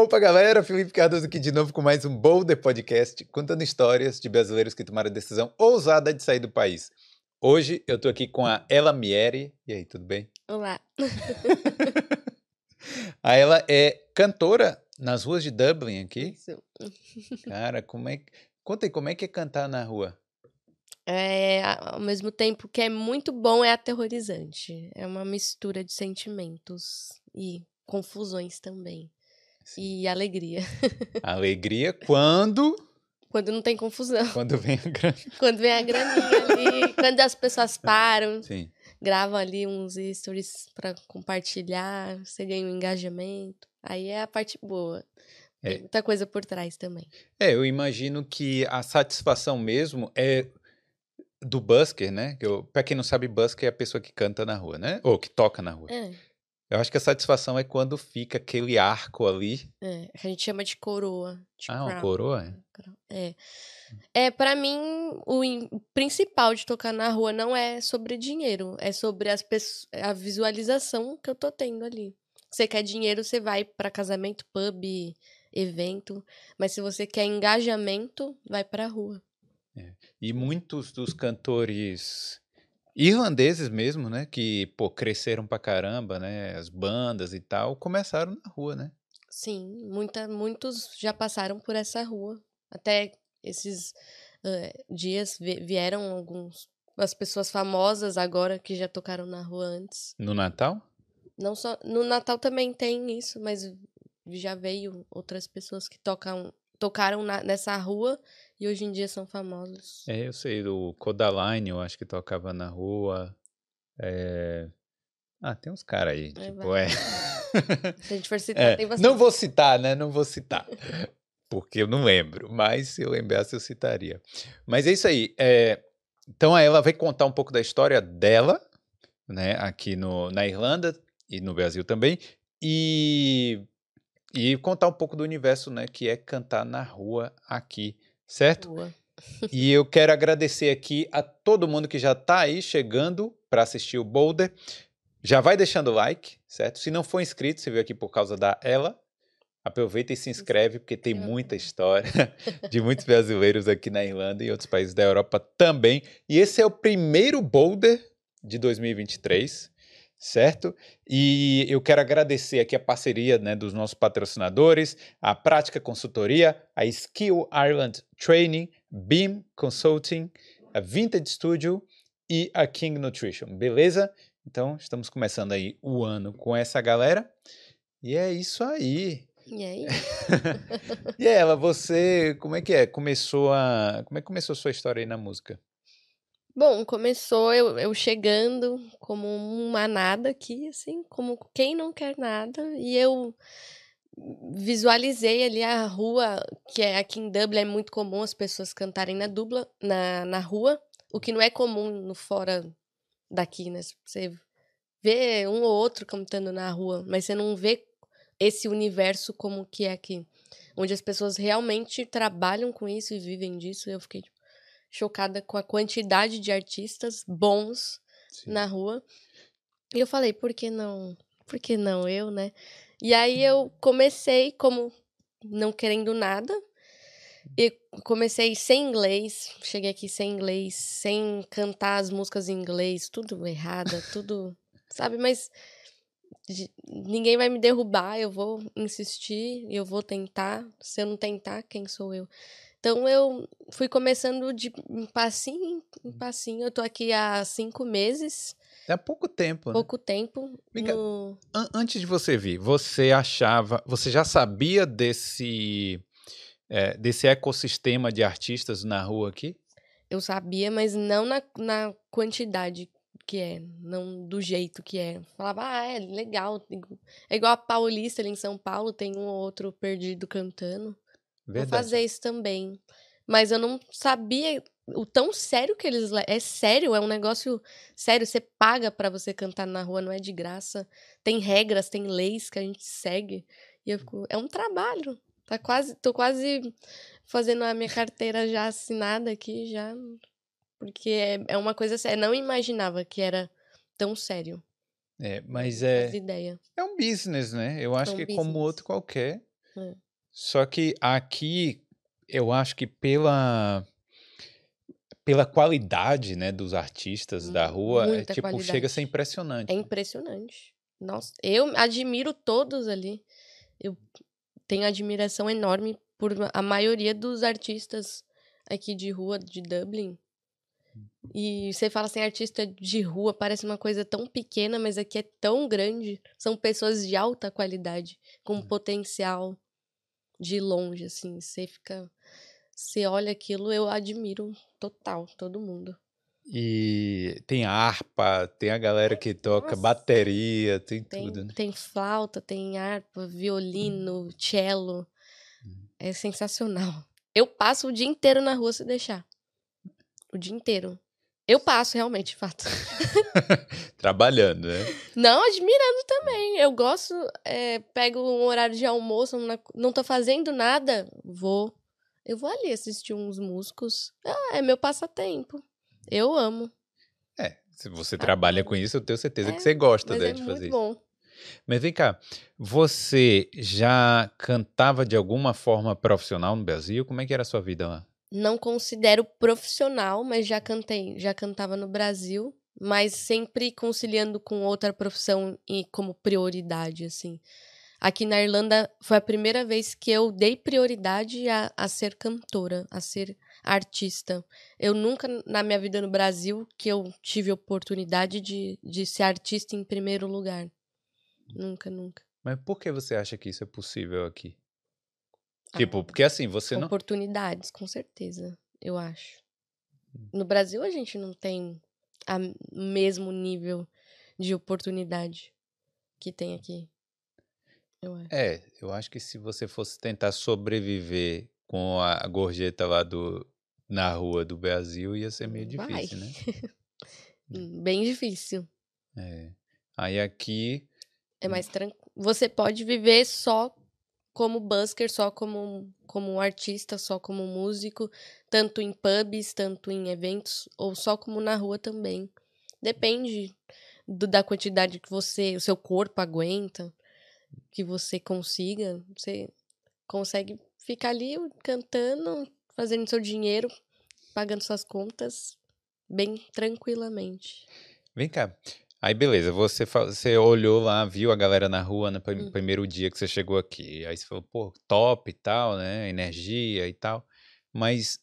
Opa, galera! Felipe Cardoso aqui de novo com mais um Boulder Podcast, contando histórias de brasileiros que tomaram a decisão ousada de sair do país. Hoje eu tô aqui com a Ela Mieri. E aí, tudo bem? Olá. a ela é cantora nas ruas de Dublin aqui. Isso. Cara, como é que... Conta aí, como é que é cantar na rua? É, ao mesmo tempo que é muito bom, é aterrorizante. É uma mistura de sentimentos e confusões também. Sim. E alegria. Alegria quando... Quando não tem confusão. Quando vem a grana. Quando vem a graninha ali. quando as pessoas param, Sim. gravam ali uns stories pra compartilhar, você ganha um engajamento. Aí é a parte boa. É. Tem muita coisa por trás também. É, eu imagino que a satisfação mesmo é do busker, né? Pra quem não sabe, busker é a pessoa que canta na rua, né? Ou que toca na rua. É, Eu acho que a satisfação é quando fica aquele arco ali. é. A gente chama de coroa. De Ah, uma crown. coroa? é? É. É, para mim, o o principal de tocar na rua não é sobre dinheiro, é sobre as a visualização que eu tô tendo ali. Você quer dinheiro, você vai pra casamento, pub, evento, mas se você quer engajamento, vai pra rua. E muitos dos cantores irlandeses mesmo, né? Que, pô, cresceram pra caramba, né? As bandas e tal, começaram na rua, né? Sim, muita, muitos já passaram por essa rua. Até esses eh, dias vi- vieram alguns as pessoas famosas agora que já tocaram na rua antes. No Natal? Não só no Natal também tem isso, mas já veio outras pessoas que tocam tocaram na- nessa rua e hoje em dia são famosos. É, eu sei, do Codaline, eu acho que tocava na rua. É... Ah, tem uns caras aí, É, tipo, vai. é. Se a gente for citar, É, tem bastante. não vou citar, né? Não vou citar. Porque eu não lembro, mas se eu lembrasse, eu citaria. Mas é isso aí. é, Então, aí ela vai contar um pouco da história dela, né? Aqui no, na Irlanda e no Brasil também. E, e contar um pouco do universo, né? Que é cantar na rua aqui, certo? rua. E eu quero agradecer aqui a todo mundo que já está aí chegando para assistir o Boulder. Já vai deixando o like, certo? Se não for inscrito, você veio aqui por causa da ela, aproveita e se inscreve, porque tem muita história de muitos brasileiros aqui na Irlanda e outros países da Europa também. E esse é o primeiro Boulder de 2023, certo? E eu quero agradecer aqui a parceria né, dos nossos patrocinadores, a Prática Consultoria, a Skill Ireland Training, Beam Consulting, a Vintage Studio e a King Nutrition, beleza? Então, estamos começando aí o ano com essa galera. E é isso aí. E aí? E ela, você, como é que é? Começou a, como é que começou a sua história aí na música? Bom, começou eu, eu chegando como uma nada aqui, assim, como quem não quer nada, e eu visualizei ali a rua, que é aqui em Dublin é muito comum as pessoas cantarem na dubla, na, na rua, o que não é comum no fora daqui, né? Você vê um ou outro cantando na rua, mas você não vê esse universo como que é aqui, onde as pessoas realmente trabalham com isso e vivem disso. Eu fiquei tipo, chocada com a quantidade de artistas bons na rua. E eu falei, por que não? Por que não eu, né? E aí eu comecei como não querendo nada. E comecei sem inglês, cheguei aqui sem inglês, sem cantar as músicas em inglês, tudo errada, tudo, sabe? Mas ninguém vai me derrubar, eu vou insistir, eu vou tentar. Se eu não tentar, quem sou eu? Então eu fui começando de um passinho em passinho. Eu tô aqui há cinco meses, É há pouco tempo, né? pouco tempo. Vem cá, no- An- antes de você vir, você achava, você já sabia desse é, desse ecossistema de artistas na rua aqui? Eu sabia, mas não na, na quantidade que é, não do jeito que é. Falava, ah, é legal. É igual a Paulista ali em São Paulo, tem um ou outro perdido cantando. Vou fazer isso também. Mas eu não sabia o tão sério que eles. le- É sério, é um negócio sério. Você paga pra você cantar na rua, não é de graça. Tem regras, tem leis que a gente segue. E eu fico. É um trabalho. Tá quase, tô quase fazendo a minha carteira já assinada aqui, já. Porque é, é uma coisa séria. Eu não imaginava que era tão sério. É, mas é, é um business, né? Eu acho É um que como business. outro qualquer. É. Só que aqui eu acho que pela pela qualidade, né, dos artistas da rua, é, tipo, chega a qualidade. ser impressionante. É impressionante. Nossa, eu admiro todos ali. Eu tenho admiração enorme por a maioria dos artistas aqui de rua de Dublin. E você fala assim, artista de rua parece uma coisa tão pequena, mas aqui é tão grande. São pessoas de alta qualidade, com potencial de longe, assim. Você fica. Você olha aquilo, eu admiro total, todo mundo. E tem harpa, tem a galera que toca Nossa. bateria, tem, Tem, tudo, né? tem flauta, tem harpa, violino, cello. É sensacional. Eu passo o dia inteiro na rua se deixar. O dia inteiro. Eu passo, realmente, de fato. Trabalhando, né? Não, admirando também. Eu gosto, é, pego um horário de almoço, não, não tô fazendo nada, vou. Eu vou ali assistir uns músicos. Ah, é meu passatempo. Eu amo. É, se você trabalha com isso, eu tenho certeza É, que você gosta Mas né, é de muito fazer isso. bom. Mas vem cá, você já cantava de alguma forma profissional no Brasil? Como é que era a sua vida lá? Não considero profissional, mas já cantei, já cantava no Brasil, mas sempre conciliando com outra profissão e como prioridade, assim. Aqui na Irlanda foi a primeira vez que eu dei prioridade a, a ser cantora, a ser artista. Eu nunca, na minha vida no Brasil, que eu tive oportunidade de, de ser artista em primeiro lugar. Nunca, nunca. Mas por que você acha que isso é possível aqui? Ah, Tipo, porque assim, você não. Oportunidades, com certeza, eu acho. No Brasil a gente não tem o mesmo nível de oportunidade que tem aqui. Eu acho. É, eu acho que se você fosse tentar sobreviver com a gorjeta lá do, na rua do Brasil, ia ser meio Vai. difícil, né? Hum, Bem difícil. É. Aí aqui, É mais tranquilo. Você pode viver só como busker, só como, como artista, só como músico, tanto em pubs, tanto em eventos, ou só como na rua também. Depende do- da quantidade que você, o seu corpo aguenta, que você consiga. Você consegue ficar ali cantando, fazendo seu dinheiro, pagando suas contas bem tranquilamente. vem cá. Aí beleza, você, você olhou lá, viu a galera na rua no prim- Hum. primeiro dia que você chegou aqui. Aí você falou, pô, top e tal, né? Energia e tal. Mas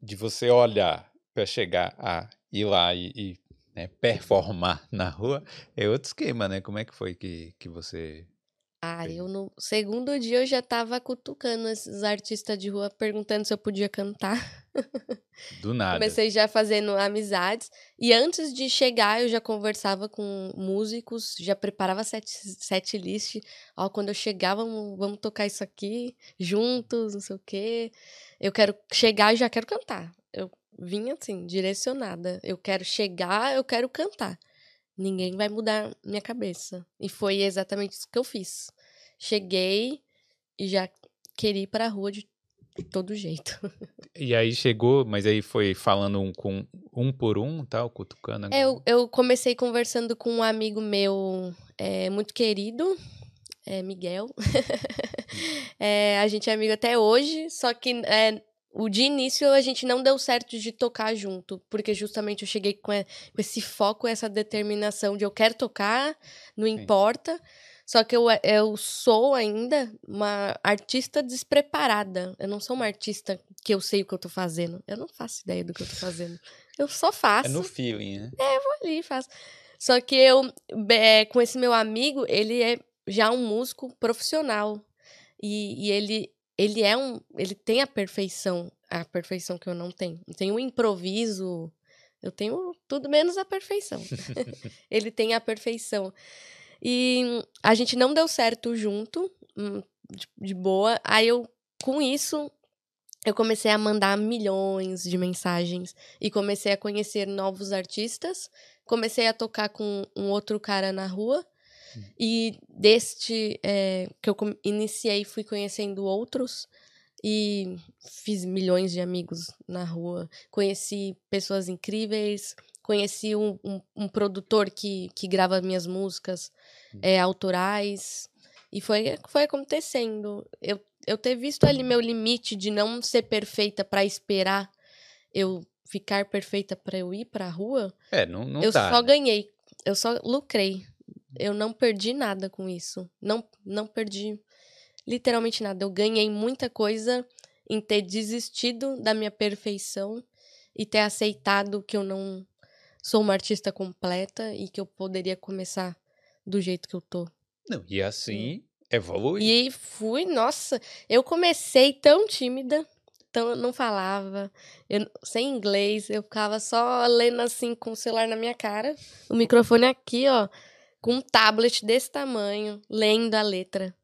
de você olhar pra chegar a ir lá e, e, né, performar na rua, é outro esquema, né? Como é que foi que, que você. Ah, eu no segundo dia eu já tava cutucando esses artistas de rua, perguntando se eu podia cantar. Do nada. Comecei já fazendo amizades. E antes de chegar, eu já conversava com músicos, já preparava set, set list. Ó, quando eu chegar, vamos, vamos tocar isso aqui juntos, não sei o quê. Eu quero chegar e já quero cantar. Eu vim assim, direcionada. Eu quero chegar, eu quero cantar. Ninguém vai mudar minha cabeça. E foi exatamente isso que eu fiz. Cheguei e já queria ir pra rua de todo jeito. E aí chegou, mas aí foi falando um com um por um, tal, cutucando. a É, Eu, eu comecei conversando com um amigo meu é, muito querido, é, Miguel. É, a gente é amigo até hoje, só que é, o de início a gente não deu certo de tocar junto, porque justamente eu cheguei com, e- com esse foco, essa determinação de eu quero tocar, não importa. Só que eu, eu sou ainda uma artista despreparada. Eu não sou uma artista que eu sei o que eu tô fazendo. Eu não faço ideia do que eu tô fazendo. Eu só faço É no feeling, né? ali, faço. Só que eu, é, com esse meu amigo, ele é já um músico profissional. E, e ele, ele é um. Ele tem a perfeição, a perfeição que eu não tenho. Eu tenho o improviso, eu tenho tudo menos a perfeição. ele tem a perfeição. E a gente não deu certo junto, hum, de, de boa. Aí eu, com isso, eu comecei a mandar milhões de mensagens e comecei a conhecer novos artistas. Comecei a tocar com um outro cara na rua. E deste é, que eu iniciei, fui conhecendo outros. E fiz milhões de amigos na rua. Conheci pessoas incríveis. Conheci um, um, um produtor que, que grava minhas músicas é, autorais. E foi, foi acontecendo. Eu, eu ter visto ali meu limite de não ser perfeita para esperar eu ficar perfeita para eu ir pra rua, É, não, não eu tá. só né? ganhei. Eu só lucrei. Eu não perdi nada com isso. Não, não perdi literalmente nada. Eu ganhei muita coisa em ter desistido da minha perfeição e ter aceitado que eu não sou uma artista completa e que eu poderia começar do jeito que eu tô. Não, e assim evolui. E fui, nossa, eu comecei tão tímida, tão, não falava, eu, sem inglês, eu ficava só lendo assim com o celular na minha cara, o microfone aqui, ó, com um tablet desse tamanho, lendo a letra,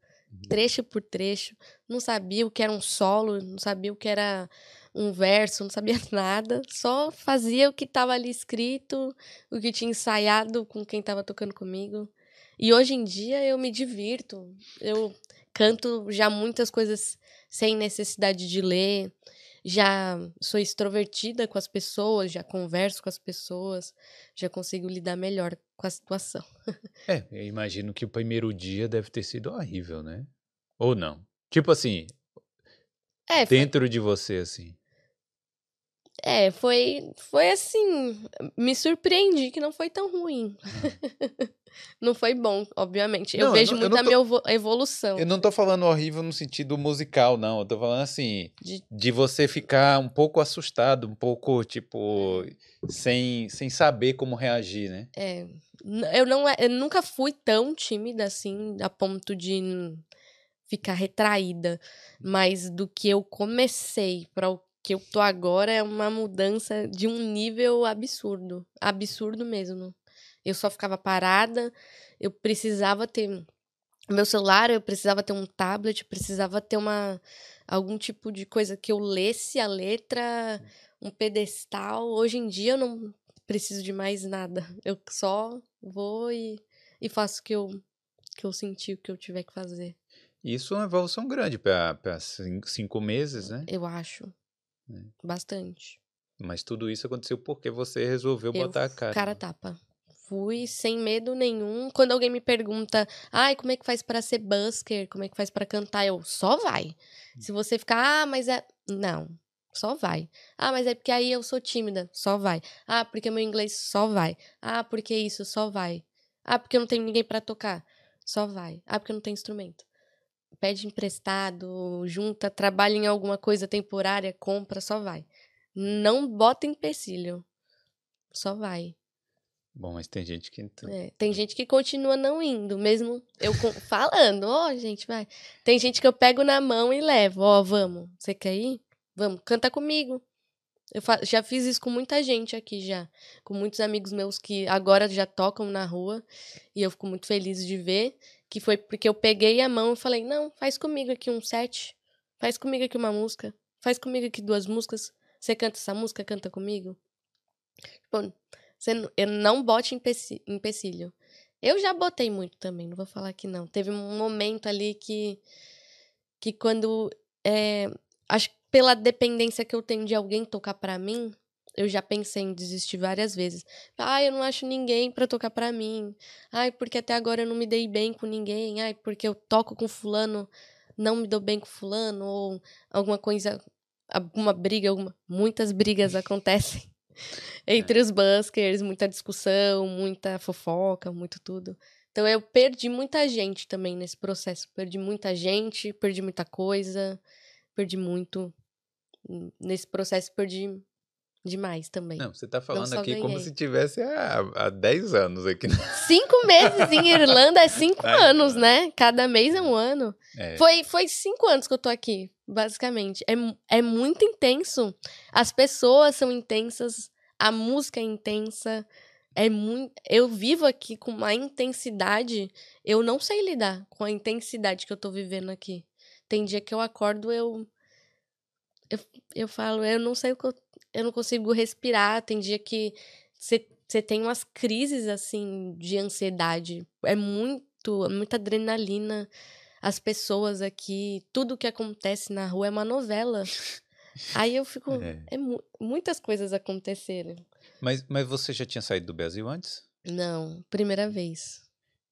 trecho por trecho, não sabia o que era um solo, não sabia o que era um verso, não sabia nada, só fazia o que estava ali escrito, o que tinha ensaiado com quem estava tocando comigo. E hoje em dia eu me divirto. Eu canto já muitas coisas sem necessidade de ler. Já sou extrovertida com as pessoas, já converso com as pessoas, já consigo lidar melhor com a situação. É, eu imagino que o primeiro dia deve ter sido horrível, né? Ou não? Tipo assim, É, foi, dentro de você, assim. é, foi, foi assim. Me surpreendi que não foi tão ruim. não foi bom, obviamente. Eu Não, eu vejo não- eu muito a minha evo- evolução. Eu não tô falando horrível no sentido musical, não. Eu tô falando assim, De- de você ficar um pouco assustado, um pouco, tipo, sem, sem saber como reagir, né? É, eu não é- eu nunca fui tão tímida assim a ponto de ficar retraída, mas do que eu comecei para o que eu tô agora é uma mudança de um nível absurdo, absurdo mesmo. Eu só ficava parada, eu precisava ter meu celular, eu precisava ter um tablet, eu precisava ter uma algum tipo de coisa que eu lesse a letra, um pedestal. Hoje em dia eu não preciso de mais nada. Eu só vou e, e faço o que eu, que eu senti, o que eu tiver que fazer. Isso é uma evolução grande para cinco meses, né? Eu acho. É. Bastante. Mas tudo isso aconteceu porque você resolveu Eu, botar a cara. cara tapa. Fui sem medo nenhum. Quando alguém me pergunta, ai, como é que faz para ser busker? Como é que faz para cantar? Eu, só vai. Se você ficar, ah, mas é. Não. Só vai. Ah, mas é porque aí eu sou tímida. Só vai. Ah, porque meu inglês só vai. Ah, porque isso só vai. Ah, porque eu não tenho ninguém para tocar. Só vai. Ah, porque eu não tenho instrumento. Pede emprestado, junta, trabalha em alguma coisa temporária, compra, só vai. Não bota empecilho. Só vai. Bom, mas tem gente que. então- É, tem gente que continua não indo, mesmo eu falando, ó, gente, vai. Tem gente que eu pego na mão e levo, ó, vamos. Você quer ir? Vamos, canta comigo. Eu já fiz isso com muita gente aqui já, com muitos amigos meus que agora já tocam na rua, e eu fico muito feliz de ver, que foi porque eu peguei a mão e falei, não, faz comigo aqui um set, faz comigo aqui uma música, faz comigo aqui duas músicas, você canta essa música, canta comigo. Tipo, você eu não bote empeci- empecilho. Eu já botei muito também, não vou falar que não. Teve um momento ali que, que quando. é, acho que pela dependência que eu tenho de alguém tocar pra mim, eu já pensei em desistir várias vezes. Ai, eu não acho ninguém pra tocar pra mim. Ai, porque até agora eu não me dei bem com ninguém. Ai, porque eu toco com fulano, não me dou bem com fulano. Ou alguma coisa, alguma briga, alguma... muitas brigas acontecem entre os buskers, muita discussão, muita fofoca, muito tudo. Então eu perdi muita gente também nesse processo. Perdi muita gente, perdi muita coisa, perdi muito. Hum, Nesse processo perdi demais também. Não, você tá falando aqui como ganhei. se tivesse há, há 10 anos aqui. né? Cinco meses em Irlanda é cinco Ai, anos, né? Cada mês é um ano. É. Foi, foi cinco anos que eu tô aqui, basicamente. É, é muito intenso. As pessoas são intensas, a música é intensa. É muito. Eu vivo aqui com uma intensidade. Eu não sei lidar com a intensidade que eu tô vivendo aqui. Tem dia que eu acordo, eu. Eu, eu falo, eu não sei o que eu. Eu não consigo respirar. Tem dia que você tem umas crises, assim, de ansiedade. É muito. Muita adrenalina as pessoas aqui, tudo que acontece na rua é uma novela. Aí eu fico. É. É. mu- muitas coisas aconteceram. Mas, mas você já tinha saído do Brasil antes? Não, primeira vez.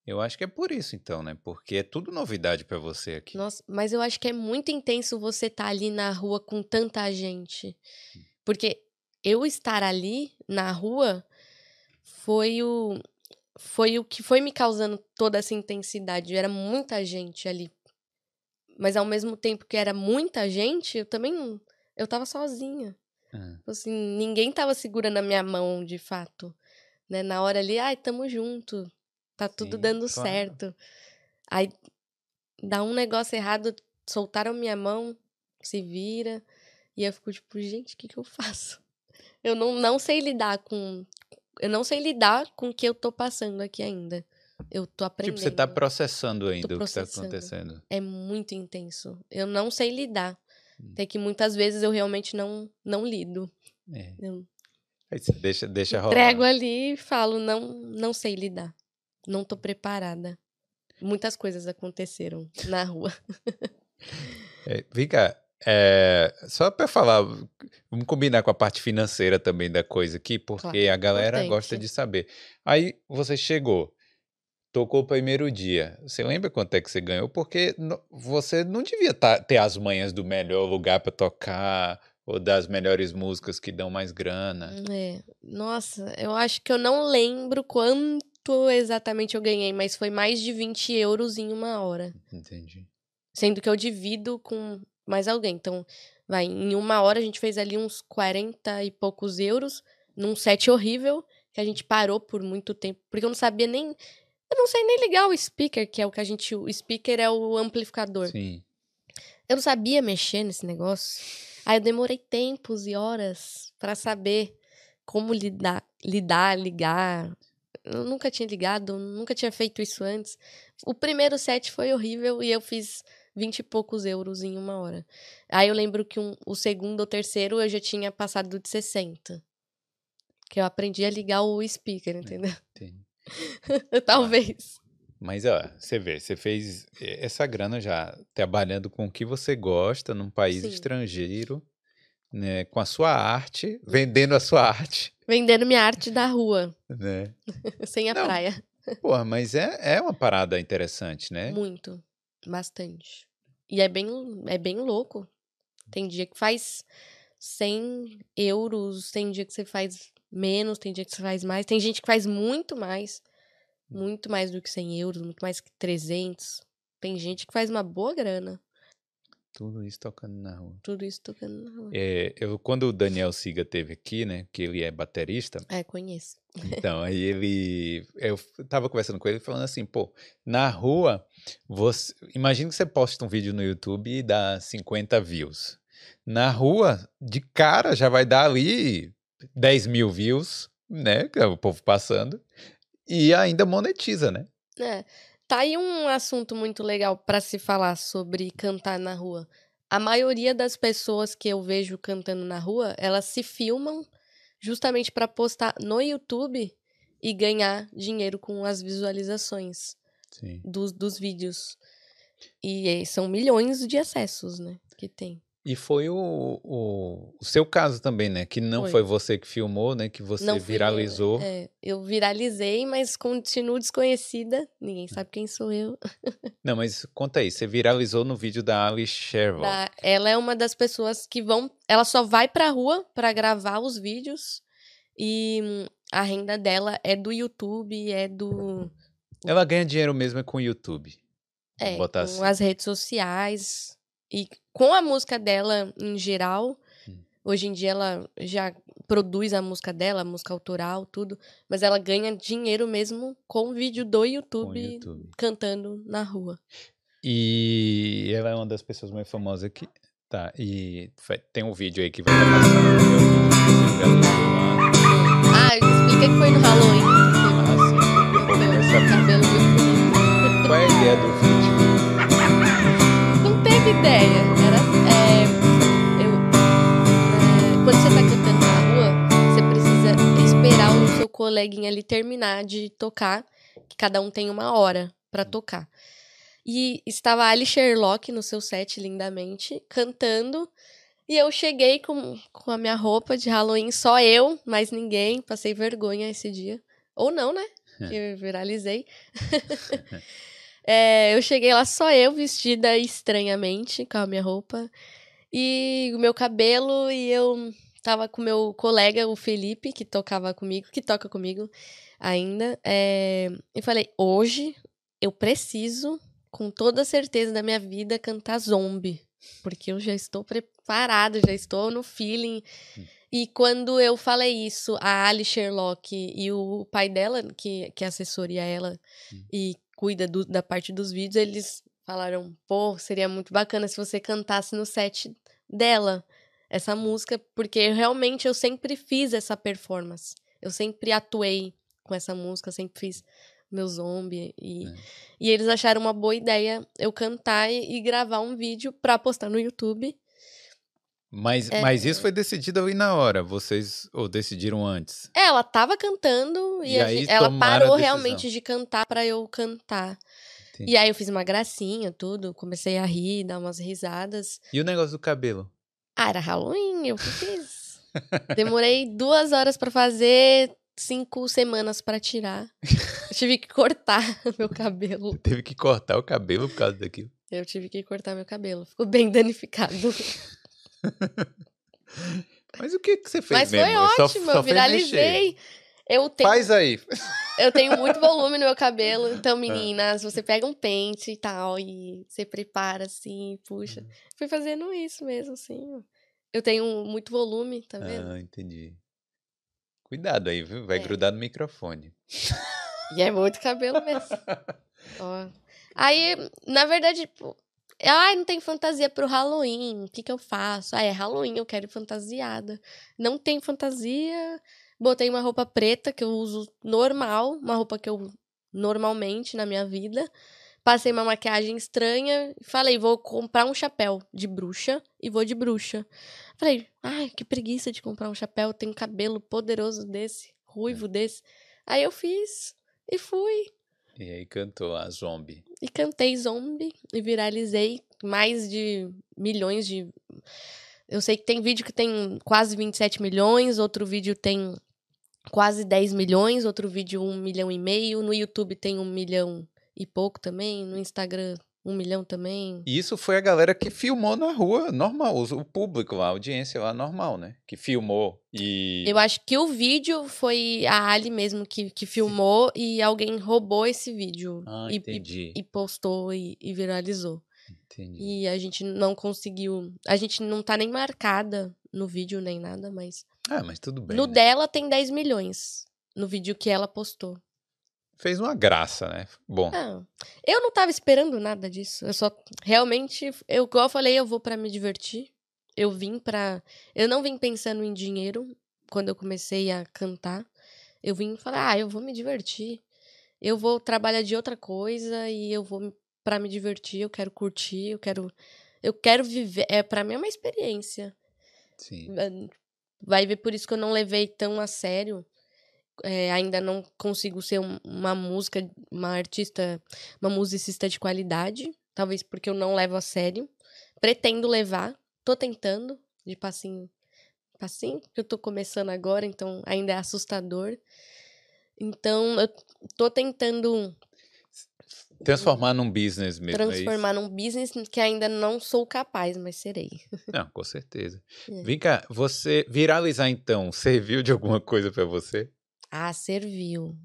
Eu acho que é por isso, então, né? Porque é tudo novidade pra você aqui. Nossa, mas eu acho que é muito intenso você estar ali na rua com tanta gente. Porque eu estar ali na rua foi o foi o que foi me causando toda essa intensidade. Era muita gente ali. Mas ao mesmo tempo que era muita gente, eu também não- eu tava sozinha. Ah, Assim, ninguém tava segurando a minha mão, de fato. Né? Na hora ali, ai, tamo junto. Tá tudo Sim, dando claro. certo. Aí dá um negócio errado, soltaram minha mão, se vira. E eu fico tipo, gente, o que, que eu faço? Eu não, não sei lidar com. Eu não sei lidar com o que eu tô passando aqui ainda. Eu tô aprendendo. Tipo, você tá processando ainda o que tá acontecendo. É muito intenso. Eu não sei lidar. Hum. Até que muitas vezes eu realmente não, não lido. É. Eu Aí você deixa, deixa rolar. entrego ali e falo, não, não sei lidar. Não tô preparada. Muitas coisas aconteceram na rua. É, vem cá, é, só pra falar, vamos combinar com a parte financeira também da coisa aqui, porque Claro, a galera importante. gosta de saber. Aí você chegou, tocou o primeiro dia. Você lembra quanto é que você ganhou? Porque você não devia tá- ter as manhas do melhor lugar pra tocar, ou das melhores músicas que dão mais grana. É. Nossa, eu acho que eu não lembro quanto exatamente eu ganhei, mas foi mais de 20 euros em uma hora. Entendi. Sendo que eu divido com mais alguém. Então, vai, em uma hora a gente fez ali uns 40 e poucos euros, num set horrível, que a gente parou por muito tempo, porque eu não sabia nem. Eu não sei nem ligar o speaker, que é o que a gente. O speaker é o amplificador. Sim. Eu não sabia mexer nesse negócio. Aí eu demorei tempos e horas pra saber como lidar, lidar, ligar. Eu nunca tinha ligado, nunca tinha feito isso antes. O primeiro set foi horrível e eu fiz 20 e poucos euros em uma hora. Aí eu lembro que um- o segundo ou terceiro eu já tinha passado de 60. Que eu aprendi a ligar o speaker, entendeu? entendi. Talvez. Mas, ó, você vê, você fez essa grana já trabalhando com o que você gosta num país Sim. estrangeiro, né, com a sua arte, vendendo a sua arte, Vendendo minha arte da rua, né? sem a Não. praia. Porra, mas é, é uma parada interessante, né? Muito. Bastante. E é bem, é bem louco. Tem dia que faz 100 euros, tem dia que você faz menos, tem dia que você faz mais. Tem gente que faz muito mais. Muito mais do que 100 euros, muito mais que 300. Tem gente que faz uma boa grana. Tudo isso tocando na rua. Tudo isso tocando na rua. É, eu, quando o Daniel Siga teve aqui, né, que ele é baterista, É, conheço. Então, aí ele. Eu tava conversando com ele falando assim, pô, na rua, você. Imagina que você posta um vídeo no YouTube e dá 50 views. Na rua, de cara, já vai dar ali 10 mil views, né? Que é o povo passando. E ainda monetiza, né? É, tá aí um assunto muito legal pra se falar sobre cantar na rua. A maioria das pessoas que eu vejo cantando na rua, elas se filmam justamente pra postar no YouTube e ganhar dinheiro com as visualizações Sim. dos, dos vídeos. E eh, são milhões de acessos, né, que tem. E foi o, o, o seu caso também, né? Que não Foi. foi, você que filmou, né? Que você Não fui eu, viralizou. É, eu viralizei, mas continuo desconhecida. Ninguém sabe quem sou eu. Não, mas conta aí, você viralizou no vídeo da Alice Sherwood. Da- ela é uma das pessoas que vão. Ela só vai pra rua pra gravar os vídeos. E hum, a renda dela é do YouTube, é do. Ela ganha dinheiro mesmo com o YouTube. É, com assim. as redes sociais. E com a música dela em geral. Hum. Hoje em dia ela já produz a música dela, a música autoral, tudo. Mas ela ganha dinheiro mesmo com o vídeo do YouTube, YouTube. cantando na rua. E ela é uma das pessoas mais famosas aqui. Tá, e tem um vídeo aí que vai estar passando. é. Ah, explica que foi no Halloween. Ah, sim. Cabelo. Qual é a ideia do vídeo? Ideia. Era. é, eu, é, quando você tá cantando na rua, você precisa esperar o seu coleguinha ali terminar de tocar. Que cada um tem uma hora pra tocar. E estava a Ali Sherlock no seu set, lindamente, cantando. E eu cheguei com, com a minha roupa de Halloween, só eu, mais ninguém. Passei vergonha esse dia. Ou não, né? que eu viralizei. é, eu cheguei lá só eu, vestida estranhamente, com a minha roupa. E o meu cabelo, e eu tava com meu colega, o Felipe, que tocava comigo, que toca comigo ainda. É, e falei, hoje eu preciso, com toda certeza da minha vida, cantar zombie. Porque eu já estou preparada, já estou no feeling. Hum. E quando eu falei isso, a Ali Sherlock e o pai dela, que, que assessoria ela hum. e cuida do, da parte dos vídeos, eles falaram: pô, seria muito bacana se você cantasse no set dela essa música, porque realmente eu sempre fiz essa performance. Eu sempre atuei com essa música, sempre fiz meu zombie. E, é. e eles acharam uma boa ideia eu cantar e, e gravar um vídeo pra postar no YouTube. Mas, é, mas isso foi decidido aí na hora, vocês ou decidiram antes? É, ela tava cantando e, e aí ela parou realmente de cantar para eu cantar. Entendi. E aí eu fiz uma gracinha, tudo, comecei a rir, dar umas risadas. E o negócio do cabelo? Ah, era Halloween, eu fiz. Demorei duas horas para fazer, cinco semanas para tirar. Eu tive que cortar meu cabelo. Teve que cortar o cabelo por causa daquilo? Eu tive que cortar meu cabelo. Ficou bem danificado. Mas o que, que você fez Mas mesmo? foi ótimo, só, eu viralizei. Eu tenho, Faz aí. Eu tenho muito volume no meu cabelo, então, ah. meninas, você pega um pente e tal, e você prepara assim, puxa. Uhum. Fui fazendo isso mesmo, assim. Eu tenho muito volume, tá vendo? Ah, entendi. Cuidado aí, viu? Vai é. grudar no microfone. E é muito cabelo mesmo. Ó. Aí, na verdade, Ai, não tem fantasia pro Halloween. O que, que eu faço? Ah, é Halloween, eu quero fantasiada. Não tem fantasia. Botei uma roupa preta que eu uso normal, uma roupa que eu normalmente na minha vida. Passei uma maquiagem estranha e falei, vou comprar um chapéu de bruxa e vou de bruxa. Falei, ai, que preguiça de comprar um chapéu, tem um cabelo poderoso desse, ruivo desse. Aí eu fiz e fui. E aí cantou a Zombie. E cantei Zombie e viralizei mais de milhões de. Eu sei que tem vídeo que tem quase 27 milhões, outro vídeo tem quase 10 milhões, outro vídeo 1 milhão e meio, no YouTube tem 1 milhão e pouco também, no Instagram um milhão também. E isso foi a galera que filmou na rua, normal, o público, a audiência lá normal, né? Que filmou e... Eu acho que o vídeo foi a Ali mesmo que, que filmou Sim. e alguém roubou esse vídeo. Ah, e, entendi. E, e postou e, e, viralizou. Entendi. E a gente não conseguiu... A gente não tá nem marcada no vídeo nem nada, mas... Ah, mas tudo bem. No né? dela tem 10 milhões, no vídeo que ela postou fez uma graça, né? Bom. Não, eu não tava esperando nada disso. Eu só realmente, eu igual eu falei, eu vou para me divertir. Eu vim para, eu não vim pensando em dinheiro quando eu comecei a cantar. Eu vim falar, ah, eu vou me divertir. Eu vou trabalhar de outra coisa e eu vou para me divertir, eu quero curtir, eu quero eu quero viver, é para mim é uma experiência. Sim. Vai ver por isso que eu não levei tão a sério é, ainda não consigo ser um, uma música, uma artista, uma musicista de qualidade. Talvez porque eu não levo a sério. Pretendo levar, tô tentando, de passinho passinho, porque eu tô começando agora, então ainda é assustador. Então, eu tô tentando Transformar num business mesmo. É Transformar é num business que ainda não sou capaz, mas serei. Não, com certeza. É. Vem cá, você viralizar então, serviu de alguma coisa para você? Ah, serviu.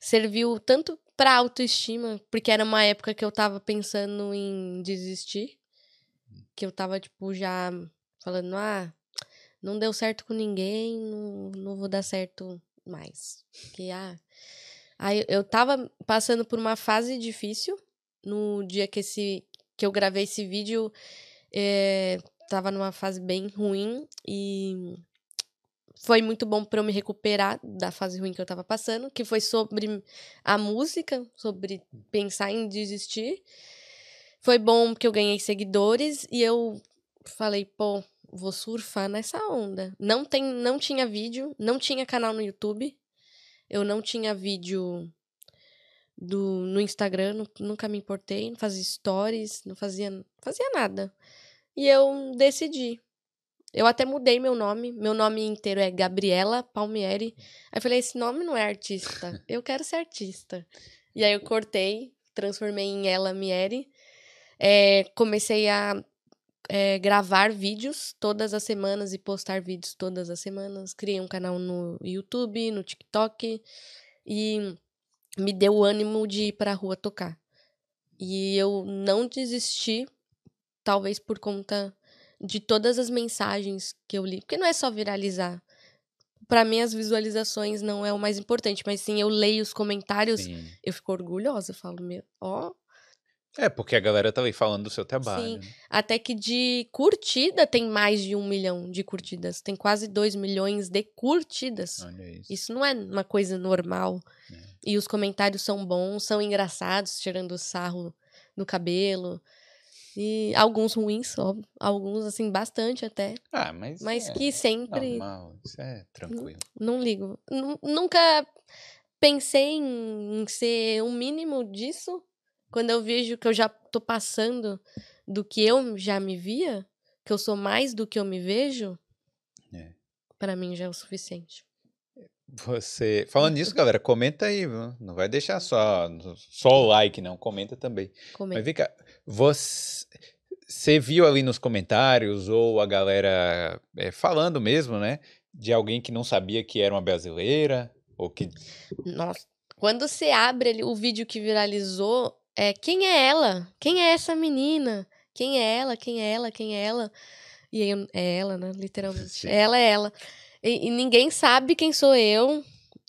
Serviu tanto pra autoestima, porque era uma época que eu tava pensando em desistir. Que eu tava, tipo, já falando, ah, não deu certo com ninguém, não, não vou dar certo mais. Que, ah. Aí eu tava passando por uma fase difícil no dia que esse que eu gravei esse vídeo. É, tava numa fase bem ruim e foi muito bom para eu me recuperar da fase ruim que eu tava passando, que foi sobre a música, sobre pensar em desistir. Foi bom porque eu ganhei seguidores e eu falei, pô, vou surfar nessa onda. Não tem, não tinha vídeo, não tinha canal no YouTube. Eu não tinha vídeo do no Instagram, nunca me importei, não fazia stories, não fazia, fazia nada. E eu decidi Eu até mudei meu nome. Meu nome inteiro é Gabriela Palmieri. Aí eu falei, esse nome não é artista. Eu quero ser artista. E aí eu cortei, transformei em Ela Mieri. É, comecei a é, gravar vídeos todas as semanas e postar vídeos todas as semanas. Criei um canal no YouTube, no TikTok. E me deu o ânimo de ir pra rua tocar. E eu não desisti, talvez por conta de todas as mensagens que eu li. Porque não é só viralizar. Para mim, as visualizações não é o mais importante, mas sim eu leio os comentários, Sim. eu fico orgulhosa. Eu falo, meu, ó. É, porque a galera tá ali falando do seu trabalho. Sim. né? Até que de curtida tem mais de um milhão de curtidas. Tem quase dois milhões de curtidas. Olha isso. Isso não é uma coisa normal. É. E os comentários são bons, são engraçados, tirando o sarro do cabelo. E alguns ruins, óbvio. Alguns, assim, bastante até. Ah, mas. Mas é que sempre. Normal, isso é tranquilo. Não ligo. Nu- Nunca pensei em, em ser um mínimo disso. Quando eu vejo que eu já tô passando do que eu já me via, que eu sou mais do que eu me vejo, É. pra mim já é o suficiente. Você. Falando nisso, galera, comenta aí? Não vai deixar só, só o like, não. Comenta também. Comenta. Mas vem cá, você, você viu ali nos comentários ou a galera é, falando mesmo, né? De alguém que não sabia que era uma brasileira? Ou que. Nossa, quando você abre ali o vídeo que viralizou, é quem é ela? Quem é essa menina? Quem é ela? Quem é ela? Quem é ela? E aí, é ela, né? Literalmente. Sim. Ela é ela. E, e ninguém sabe quem sou eu.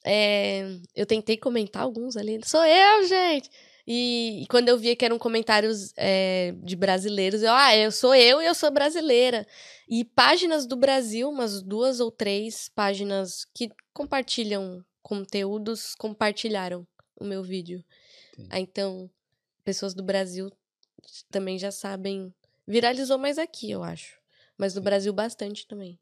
É, eu tentei comentar alguns ali. Sou eu, gente! E, e quando eu via que eram comentários é, de brasileiros, eu, ah, eu sou eu e eu sou brasileira. E páginas do Brasil, umas duas ou três páginas que compartilham conteúdos, compartilharam o meu vídeo. Ah, então, pessoas do Brasil também já sabem. Viralizou mais aqui, eu acho. Mas no Sim. Brasil bastante também.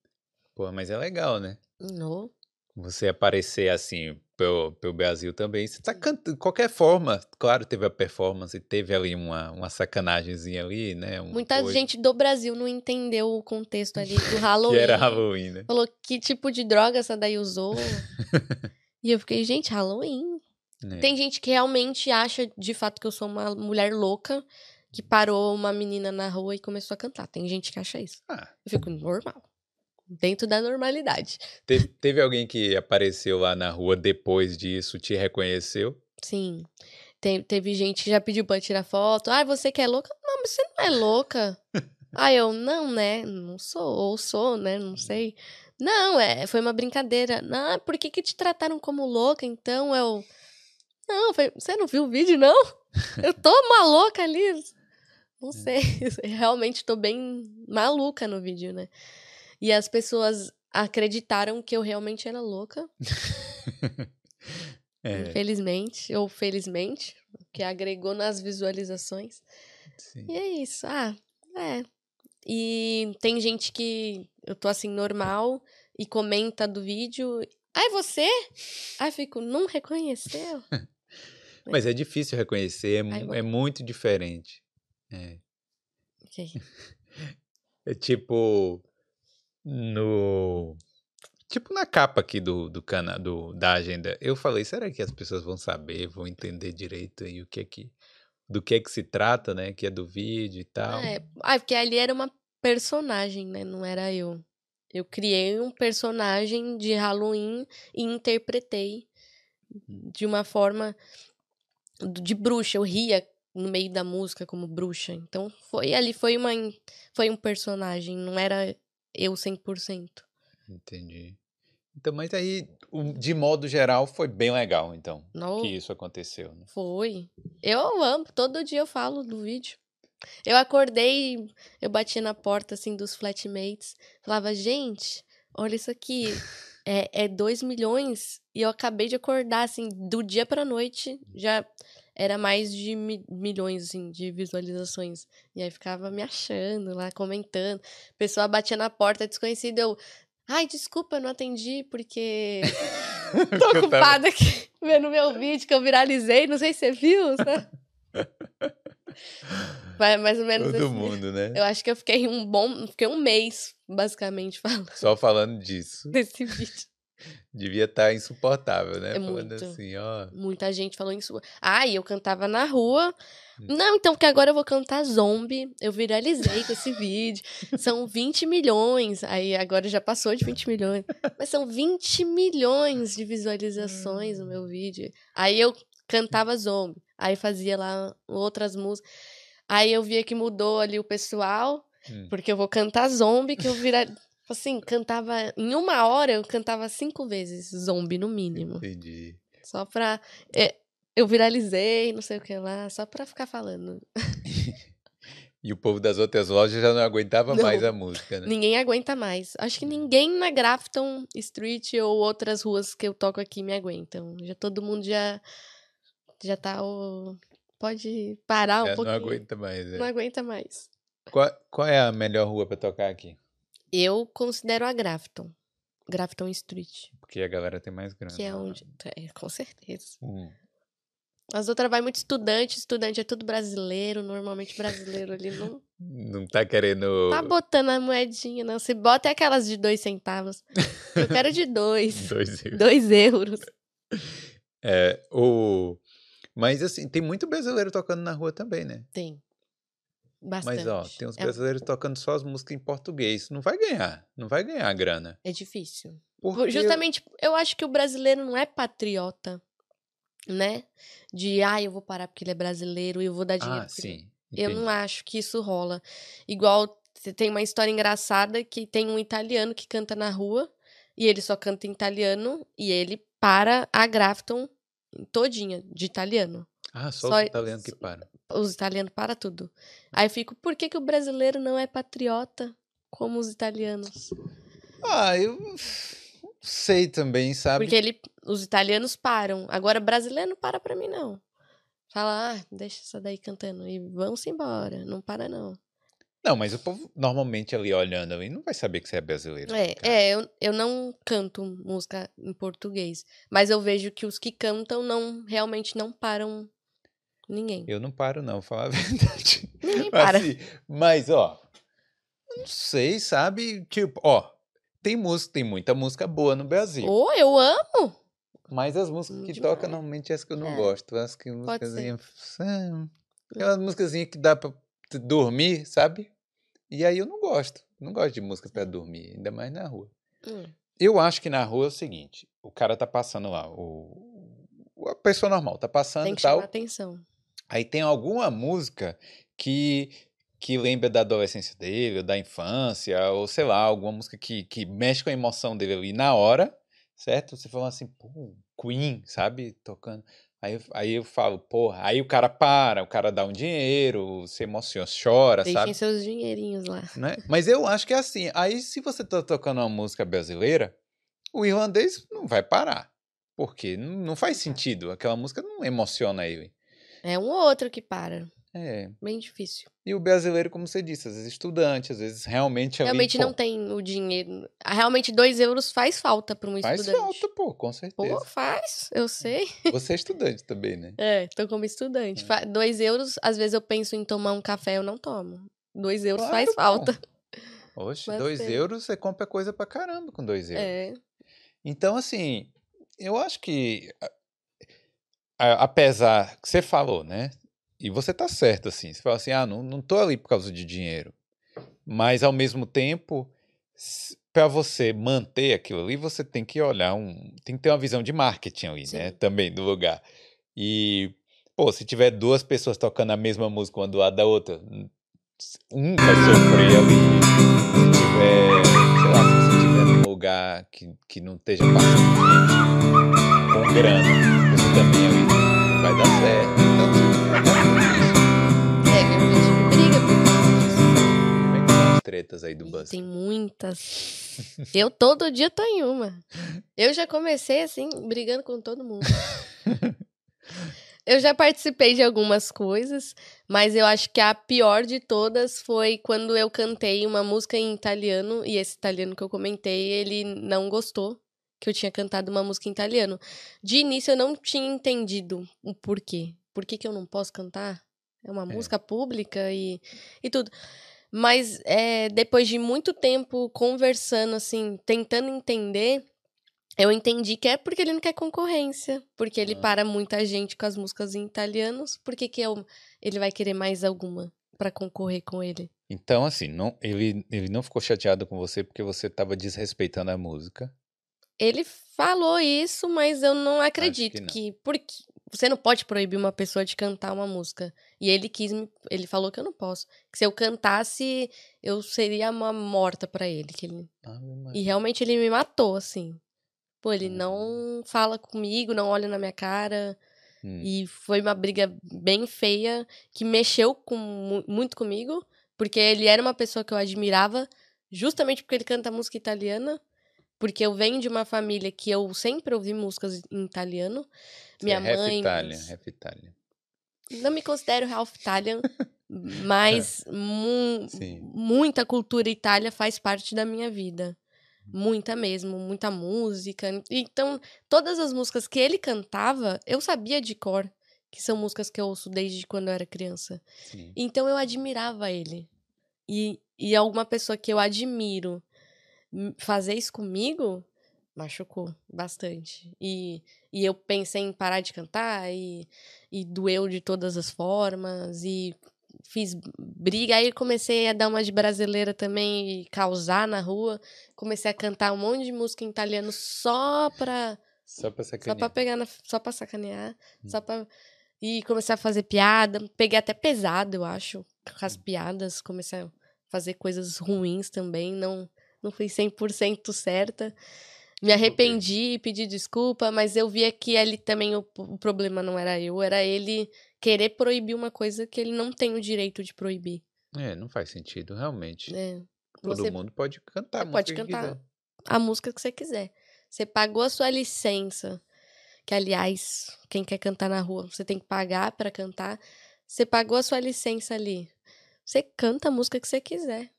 Pô, mas é legal, né? No. Você aparecer assim pelo, pelo Brasil também. Você tá cantando. De qualquer forma, claro, teve a performance, teve ali uma, uma sacanagemzinha ali, né? Muita coisa gente do Brasil não entendeu o contexto ali do Halloween. Que era Halloween, né? Falou que tipo de droga essa daí usou. e eu fiquei, gente, Halloween. É. Tem gente que realmente acha de fato que eu sou uma mulher louca que parou uma menina na rua e começou a cantar. Tem gente que acha isso. Ah, Eu fico normal. Dentro da normalidade. te- teve alguém que apareceu lá na rua depois disso, te reconheceu? Sim. Tem- teve gente que já pediu pra tirar foto. Ah, você que é louca? Não, mas você não é louca. ah, eu, não, né? Não sou. Ou sou, né? Não sei. Não, é, foi uma brincadeira. Não, por que que te trataram como louca, então? Eu... Não, foi, você não viu o vídeo, não? Eu tô maluca ali. Não sei. Realmente tô bem maluca no vídeo, né? E as pessoas acreditaram que eu realmente era louca. É, Infelizmente, ou felizmente, que agregou nas visualizações. sim. E é isso. Ah, é. E tem gente que eu tô assim, normal, e comenta do vídeo. Ah, é você? Aí eu fico, não reconheceu? Mas é difícil reconhecer, é, Ai, é muito diferente. É. Ok. É tipo no tipo na capa aqui do do canal do, da agenda. Eu falei, será que as pessoas vão saber, vão entender direito aí o que é que do que é que se trata, né? Que é do vídeo e tal. É, ah, porque ali era uma personagem, né? Não era eu. Eu criei um personagem de Halloween e interpretei de uma forma de bruxa. Eu ria no meio da música como bruxa. Então foi ali foi uma foi um personagem, não era eu 100%. Entendi. Então, mas aí, de modo geral, foi bem legal, então, Não que isso aconteceu, né? foi. Eu amo, todo dia eu falo do vídeo. Eu acordei, eu bati na porta assim dos flatmates, falava, gente, olha isso aqui, é, é 2 milhões e eu acabei de acordar assim, do dia pra noite já era mais de mi- milhões assim de visualizações. E aí ficava me achando lá, comentando. A pessoa batia na porta desconhecida, eu, ai, desculpa, eu não atendi porque tô ocupada aqui vendo meu vídeo que eu viralizei, não sei se você viu, né? Vai mais ou menos Todo assim. mundo, né? Eu acho que eu fiquei um bom. Fiquei um mês, basicamente, falando Só falando disso. desse vídeo. Devia estar insuportável, né? É falando muito. assim, ó. Muita gente falou isso. Ah, e eu cantava na rua. Hum. Não, então, porque agora eu vou cantar zombie. Eu viralizei com esse vídeo. São 20 milhões. Aí agora já passou de 20 milhões. Mas são 20 milhões de visualizações no meu vídeo. Aí eu cantava zombie. Aí fazia lá outras músicas. Aí eu via que mudou ali o pessoal. Hum. Porque eu vou cantar zombie, que eu vira... Assim, cantava... Em uma hora eu cantava cinco vezes zombie, no mínimo. Entendi. Só pra. é, eu viralizei, não sei o que lá, só pra ficar falando. E o povo das outras lojas já não aguentava Não. mais a música, né? Ninguém aguenta mais. Acho que ninguém na Grafton Street ou outras ruas que eu toco aqui me aguentam. Já todo mundo já. Já tá. o- Pode parar um Já não pouquinho. aguenta mais. é. Não aguenta mais. Qual, qual é a melhor rua pra tocar aqui? Eu considero a Grafton. Grafton Street. Porque a galera tem mais grana. Que é onde. É, com certeza. Hum. As outras vai muito estudante, estudante é tudo brasileiro, normalmente brasileiro ali não Não tá querendo. tá botando a moedinha, não. Se bota é aquelas de dois centavos. Eu quero de dois. Dois euros. dois euros. É, o... Mas assim, tem muito brasileiro tocando na rua também, né? Tem. Bastante. Mas ó, tem uns É- brasileiros tocando só as músicas em português. Não vai ganhar. Não vai ganhar grana. É difícil. Porque Justamente, eu acho que o brasileiro não é patriota, né? De, ah, eu vou parar porque ele é brasileiro e eu vou dar dinheiro. Ah, porque ele-" sim. Eu entendi. não acho que isso rola. Igual tem uma história engraçada que tem um italiano que canta na rua e ele só canta em italiano e ele para a Grafton todinha de italiano. Ah, só, só- os italianos que param. Os italianos para tudo. Aí eu fico, por que, que o brasileiro não é patriota como os italianos? Ah, eu sei também, sabe? Porque ele, os italianos param. Agora, brasileiro não para pra mim, não. Fala, ah, deixa essa daí cantando. E vão-se embora. Não para, não. Não, mas o povo normalmente ali olhando ali não vai saber que você é brasileiro. É, é eu, eu não canto música em português. Mas eu vejo que os que cantam não realmente não param ninguém. Eu não paro, não, falar a verdade. Ninguém para. Assim, mas, ó, não sei, sabe? Tipo, ó, tem música, tem muita música boa no Brasil. Ô, eu amo! Mas as músicas que Demais. tocam normalmente é as que eu não É, gosto. As que músicazinhas. ah, Aquelas músicazinhas que dá pra dormir, sabe? E aí eu não gosto. Não gosto de música pra dormir, ainda mais na rua. Hum, Eu acho que na rua é o seguinte: o cara tá passando lá, o, a pessoa normal tá passando tem e que tal. chamar atenção. Aí tem alguma música que que lembra da adolescência dele, ou da infância, ou sei lá, alguma música que, que mexe com a emoção dele ali na hora, certo? Você fala assim, pô, Queen, sabe? Tocando. Aí, eu- aí eu falo, porra, aí o cara para, o cara dá um dinheiro, se emociona, chora, Deixem sabe? seus dinheirinhos lá. Né? Mas eu acho que é assim. Aí, se você tá tocando uma música brasileira, o irlandês não vai parar. Porque não faz sentido. Aquela música não emociona ele. É um ou outro que para. É. Bem difícil. E o brasileiro, como você disse, às vezes estudante, às vezes realmente Realmente não pô, tem o dinheiro. Ah, Realmente, dois euros faz falta para um Faz estudante. falta, pô, com Pô, certeza. faz, eu sei. Você é estudante também, né? É, tô como estudante. É. Dois euros, às vezes eu penso em tomar um café, eu não tomo. Dois euros Claro, faz pô. falta. Oxe, Mas dois tem. euros você compra coisa pra caramba com dois euros. É. Então, assim, eu acho que, a- a- apesar que você falou, né? E você tá certo, assim. Você fala assim, ah, não, não tô ali por causa de dinheiro. Mas, ao mesmo tempo, para você manter aquilo ali, você tem que olhar um. Tem que ter uma visão de marketing ali, né? Sim. Também do lugar. E, pô, se tiver duas pessoas tocando a mesma música uma do lado da outra, um vai sofrer ali. Se tiver, sei lá, se você estiver num lugar que, que não esteja passando gente com grana, você também não vai dar certo. É a gente briga por causa disso. Como é que são as tretas aí do Ih, bus? Tem muitas. Eu todo dia tô em uma. Eu já comecei assim, brigando com todo mundo. Eu já participei de algumas coisas, mas eu acho que a pior de todas foi quando eu cantei uma música em italiano e esse italiano que eu comentei, ele não gostou que eu tinha cantado uma música em italiano. De início eu não tinha entendido o porquê. Por que, que eu não posso cantar? É uma música pública e, e tudo. Mas é, depois de muito tempo conversando, assim, tentando entender, eu entendi que é porque ele não quer concorrência. Porque ele Ah. para muita gente com as músicas em italianos. Por que, que eu- ele vai querer mais alguma pra concorrer com ele? Então, assim, não, ele, ele não ficou chateado com você porque você estava desrespeitando a música. Ele falou isso, mas eu não acredito não. que, porque você não pode proibir uma pessoa de cantar uma música. E ele quis me, ele falou que eu não posso. Que se eu cantasse, eu seria uma morta pra ele, que ele Ave E realmente ele me matou assim. Pô, ele Hum. não fala comigo, não olha na minha cara. Hum. E foi uma briga bem feia que mexeu com, mu- muito comigo, porque ele era uma pessoa que eu admirava, justamente porque ele canta música italiana. Porque eu venho de uma família que eu sempre ouvi músicas em italiano. Minha é mãe. Half Italian. Não me considero half Italian, mas mu- Sim. muita cultura Itália faz parte da minha vida. Muita mesmo, muita música. Então, todas as músicas que ele cantava, eu sabia de cor, que são músicas que eu ouço desde quando eu era criança. Sim. Então, eu admirava ele. E, e alguma pessoa que eu admiro fazer isso comigo, machucou bastante. E, e eu pensei em parar de cantar e, e doeu de todas as formas e fiz briga. Aí comecei a dar uma de brasileira também e causar na rua. Comecei a cantar um monte de música em italiano só pra, Só pra só sacanear. pra pegar, na, só pra sacanear. Hum. Só pra... E comecei a fazer piada. Peguei até pesado, eu acho, com as piadas. Comecei a fazer coisas ruins também. Não, não fui 100% certa. Me arrependi e pedi desculpa, mas eu via que ele também, o, o problema não era eu, era ele querer proibir uma coisa que ele não tem o direito de proibir. É, não faz sentido, realmente. né? Todo Você mundo pode cantar. você pode cantar. a música que você quiser. Você pagou a sua licença, que aliás, quem quer cantar na rua, você tem que pagar pra cantar. Você pagou a sua licença ali. Você canta a música que você quiser.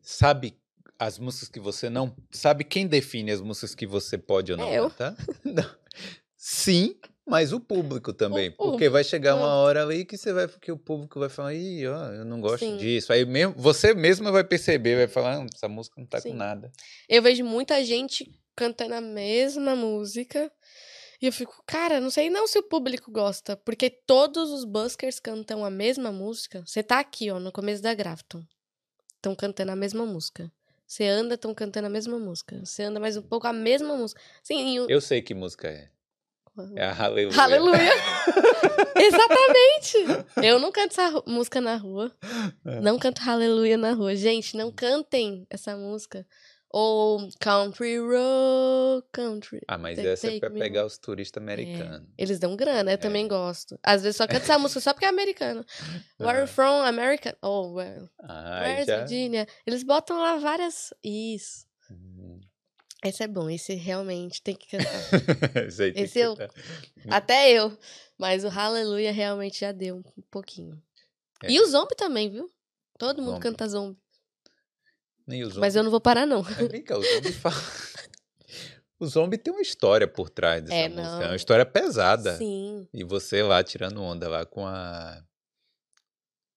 Sabe as músicas que você não. Sabe quem define as músicas que você pode ou não É eu. cantar? Não. Sim, mas o público também. O porque vai chegar uma hora ali que você vai. Que o público vai falar, ih, ó, eu não gosto Sim. disso. Aí mesmo, você mesma vai perceber, vai falar, "Ah, essa música não tá Sim. com nada. Eu vejo muita gente cantando a mesma música. E eu fico, cara, não sei não se o público gosta. Porque todos os buskers cantam a mesma música. Você tá aqui, ó, no começo da Grafton. Estão cantando a mesma música. Você anda, estão cantando a mesma música. Você anda mais um pouco, a mesma música. Sim, o... Eu sei que música é. É a Aleluia. Aleluia! Exatamente! Eu não canto essa música na rua. É. Não canto Aleluia na rua. Gente, não cantem essa música. Ou Country Road, Country. Ah, mas Take- essa é take pra me pegar os turistas americanos. Eles dão grana, eu também É. gosto. Às vezes só canto essa música só porque é americano. Where Ah. you from? American. Oh, where, Ah, where's já. Virginia? Eles botam lá várias. Isso. Hum. Esse é bom, esse realmente tem que cantar. Esse aí tem Esse eu- cantar. Até eu. Mas o Hallelujah realmente já deu um pouquinho. É. E o zombie também, viu? Todo mundo Zombie. canta zombie. Nem os Mas eu não vou parar, não. Mas vem cá, o zombie fala. O zombie tem uma história por trás dessa É, música. É não. uma história pesada. Sim. E você lá tirando onda lá com a.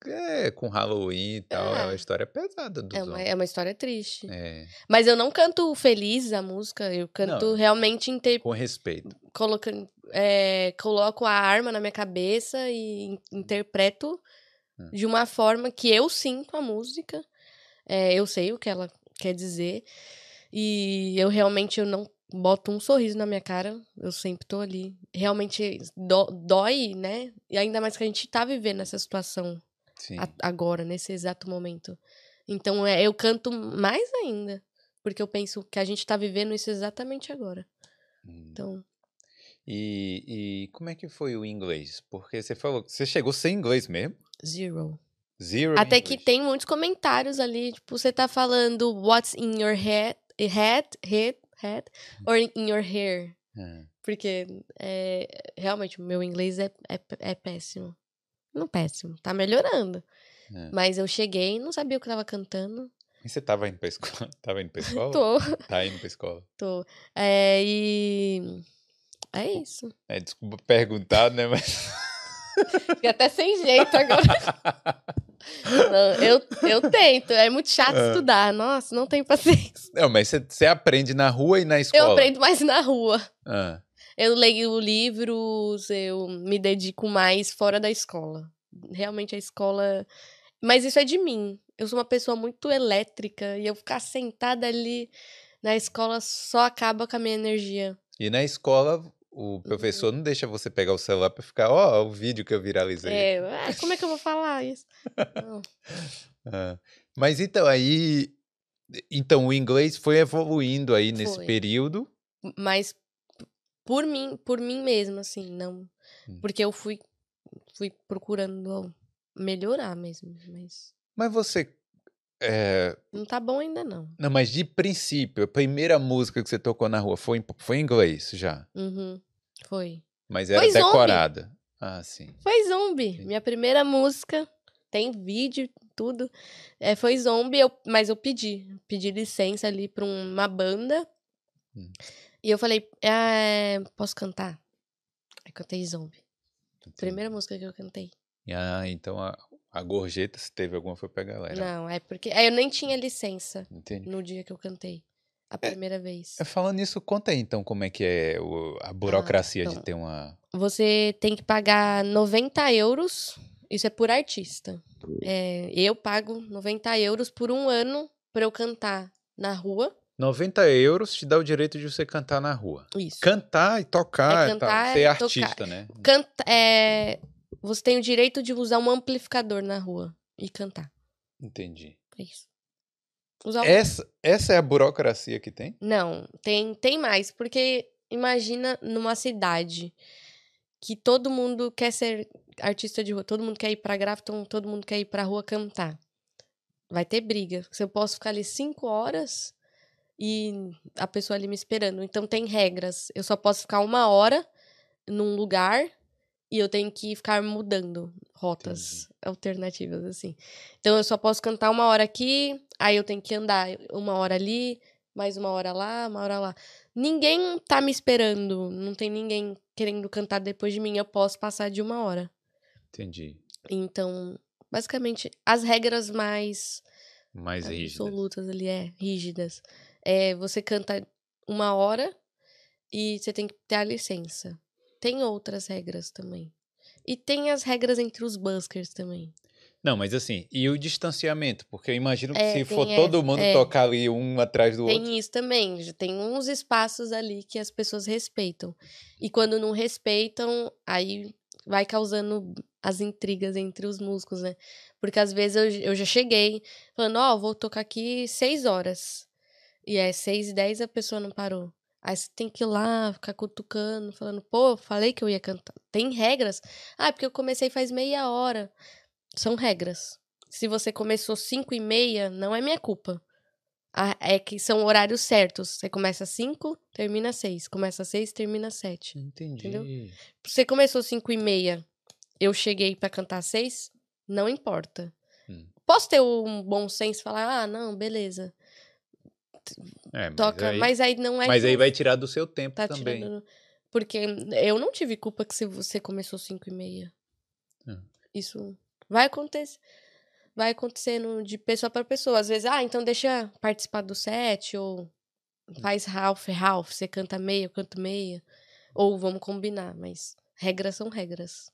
É, com Halloween e tal. É, É. uma história pesada do É uma, zombie. é uma história triste. É, Mas eu não canto feliz a música. Eu canto Não. realmente inter... com respeito. colocando. é, coloco a arma na minha cabeça e in- interpreto Hum. de uma forma que eu sinto a música. É, eu sei o que ela quer dizer. E eu realmente eu não boto um sorriso na minha cara. Eu sempre tô ali. Realmente dó- dói, né? E ainda mais que a gente tá vivendo essa situação a- agora, nesse exato momento. Então é, eu canto mais ainda. Porque eu penso que a gente tá vivendo isso exatamente agora. Hum. Então, E, e como é que foi o inglês? Porque você falou que você chegou sem inglês mesmo? zero. Zero Até que English. tem muitos comentários ali, tipo, você tá falando what's in your head, head, head, head, or in your hair. Ah, Porque é, realmente o meu inglês é, é, é péssimo. Não péssimo, tá melhorando. É. Mas eu cheguei e não sabia o que eu tava cantando. E você tava indo pra escola? Tava indo pra escola? Tô, Tá indo pra escola. tô. É, e. É isso. É, desculpa perguntar, né? Mas. Fiquei até sem jeito agora. Não, eu, eu tento. É muito chato É. estudar. Nossa, não tenho paciência. Não, mas você- aprende na rua e na escola? Eu aprendo mais na rua. Ah, Eu leio livros, eu me dedico mais fora da escola. Realmente a escola. Mas isso é de mim. Eu sou uma pessoa muito elétrica e eu ficar sentada ali na escola só acaba com a minha energia. E na escola, o professor não deixa você pegar o celular pra ficar, ó, o vídeo que eu viralizei. É, ah, como é que eu vou falar isso? Ah, Mas então, aí. Então, o inglês foi evoluindo aí nesse Foi. período. Mas por mim, por mim mesma, assim, não. Hum. Porque eu fui, fui procurando melhorar mesmo. Mas Mas você. É, não tá bom ainda, não. Não, mas de princípio, a primeira música que você tocou na rua foi em, foi em inglês já. Uhum, foi. Mas era Foi Zombie. decorada. Ah, sim. Foi Zombie. Minha primeira música. Tem vídeo, tudo. É, foi Zombie, eu- mas eu pedi. Pedi licença ali pra uma banda. Hum. E eu falei, é, posso cantar? Aí cantei Zombie. Primeira música que eu cantei. Ah, então a, a gorjeta, se teve alguma, foi pra galera. Não, é porque. aí eu nem tinha licença Entendi. no dia que eu cantei. A primeira vez. É, Falando nisso, conta aí então como é que é o- a burocracia de então. ter uma. Você tem que pagar 90 euros. Isso é por artista. É, eu pago 90 euros por um ano pra eu cantar na rua. 90 euros te dá o direito de você cantar na rua. Isso. Cantar e tocar, É e tal, cantar ser e tocar. artista, né? Canta, é, você tem o direito de usar um amplificador na rua e cantar. Entendi. É isso. Usar Essa, essa é a burocracia que tem? Não, tem, tem mais, porque imagina numa cidade que todo mundo quer ser artista de rua, todo mundo quer ir pra Grafton, todo mundo quer ir pra rua cantar. Vai ter briga. Se eu posso ficar ali cinco horas e a pessoa ali me esperando. Então tem regras. Eu só posso ficar uma hora num lugar e eu tenho que ficar mudando rotas alternativas, assim. Então eu só posso cantar uma hora aqui, aí eu tenho que andar uma hora ali, mais uma hora lá, uma hora lá. Ninguém tá me esperando, não tem ninguém querendo cantar depois de mim, eu posso passar de uma hora. Entendi. Então, basicamente, as regras mais Mais rígida. absolutas ali, é, rígidas. É, você canta uma hora e você tem que ter a licença. Tem outras regras também. E tem as regras entre os buskers também. Não, mas assim, e o distanciamento? Porque eu imagino que É, se tem for essa, todo mundo é. tocar ali um atrás do outro. Tem isso também. Tem uns espaços ali que as pessoas respeitam. E quando não respeitam, aí vai causando as intrigas entre os músicos, né? Porque às vezes eu, eu já cheguei falando, ó, vou tocar aqui seis horas. E é seis e dez a pessoa não parou. Aí você tem que ir lá, ficar cutucando, falando, pô, falei que eu ia cantar. Tem regras? Ah, porque eu comecei faz meia hora. São regras. Se você começou cinco e meia, não é minha culpa. É que são horários certos. Você começa às 5, termina às 6. Começa às 6, termina às 7. Entendi. Entendeu? Você começou às 5 e meia, eu cheguei pra cantar às 6, não importa. Hum. Posso ter um bom senso e falar, ah, não, beleza. É, mas Toca, aí, mas aí não é. mas aí vai tirar do seu tempo tá também. tirando. Porque eu não tive culpa que se você começou 5 e meia. É. Isso vai acontecer. Vai acontecendo de pessoa para pessoa. Às vezes, ah, então deixa participar do set, ou faz half, half, você canta meia, eu canto meia. Ou vamos combinar, mas regras são regras.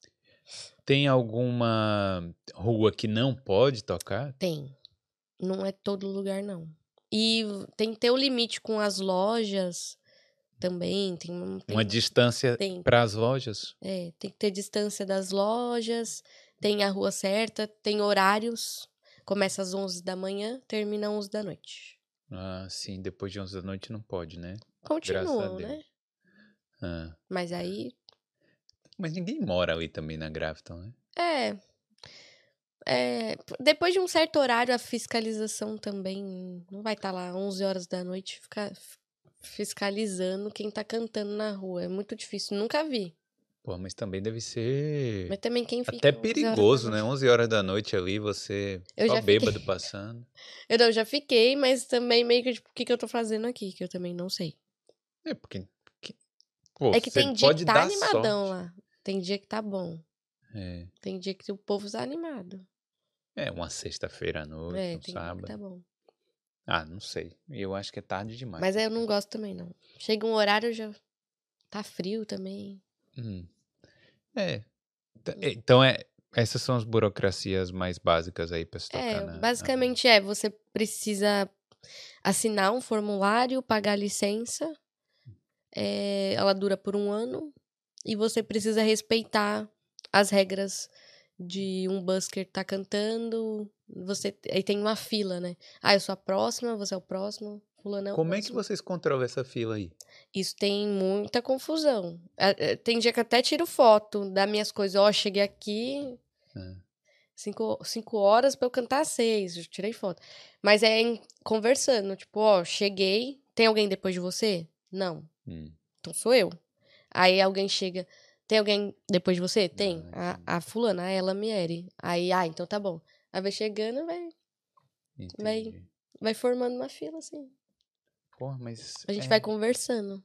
Tem alguma rua que não pode tocar? Tem. Não é todo lugar, não. E tem que ter o limite com as lojas também. Tem, um- tem, Uma distância para as lojas? É, tem que ter distância das lojas, tem a rua certa, tem horários. Começa às 11 da manhã, termina às 11 da noite. Ah, sim, depois de 11 da noite não pode, né? Continuam, Deus. né? Ah. Mas aí, Mas ninguém mora ali também na Grafton, né? é, é. Depois de um certo horário, a fiscalização também não vai estar lá 11 horas da noite ficar fiscalizando quem tá cantando na rua. É muito difícil, nunca vi. Pô, mas também deve ser Mas também quem fica. até 11 perigoso, né? noite- 11 horas da noite ali, você Eu só já fiquei. bêbado passando. Eu não, já fiquei, mas também meio que, tipo, o que, que eu tô fazendo aqui? Que eu também não sei. É, porque... que- Pô, É que tem dia que tá animadão sorte. lá. Tem dia que tá bom. É, Tem dia que o povo tá animado. É uma sexta-feira à noite, É, um tem sábado. tá bom. Ah, não sei. Eu acho que é tarde demais. Mas aí eu não gosto também, não. Chega um horário, já tá frio também. Hum. É. T- Então, é, essas são as burocracias mais básicas aí pra se tocar, É, né? basicamente é, você precisa assinar um formulário, pagar a licença, é, ela dura por um ano, e você precisa respeitar as regras de um busker tá cantando, você aí tem uma fila, né? Ah, eu sou a próxima, você é o próximo, fulano é o Como é que próximo. vocês controlam essa fila aí? Isso tem muita confusão. É, é, Tem dia que até tiro foto das minhas coisas. Ó, cheguei aqui, É. cinco, cinco horas pra eu cantar seis. Eu tirei foto. Mas é em- conversando, tipo, ó, cheguei. Tem alguém depois de você? Não. Hum. Então sou eu. Aí alguém chega. Tem alguém depois de você? Tem. Ah, A, a fulana, a ela Mieri. Aí, ah, então tá bom. Aí vai chegando, vai, Vai- Entendi. vai formando uma fila, assim. Porra, mas. A gente é- vai conversando.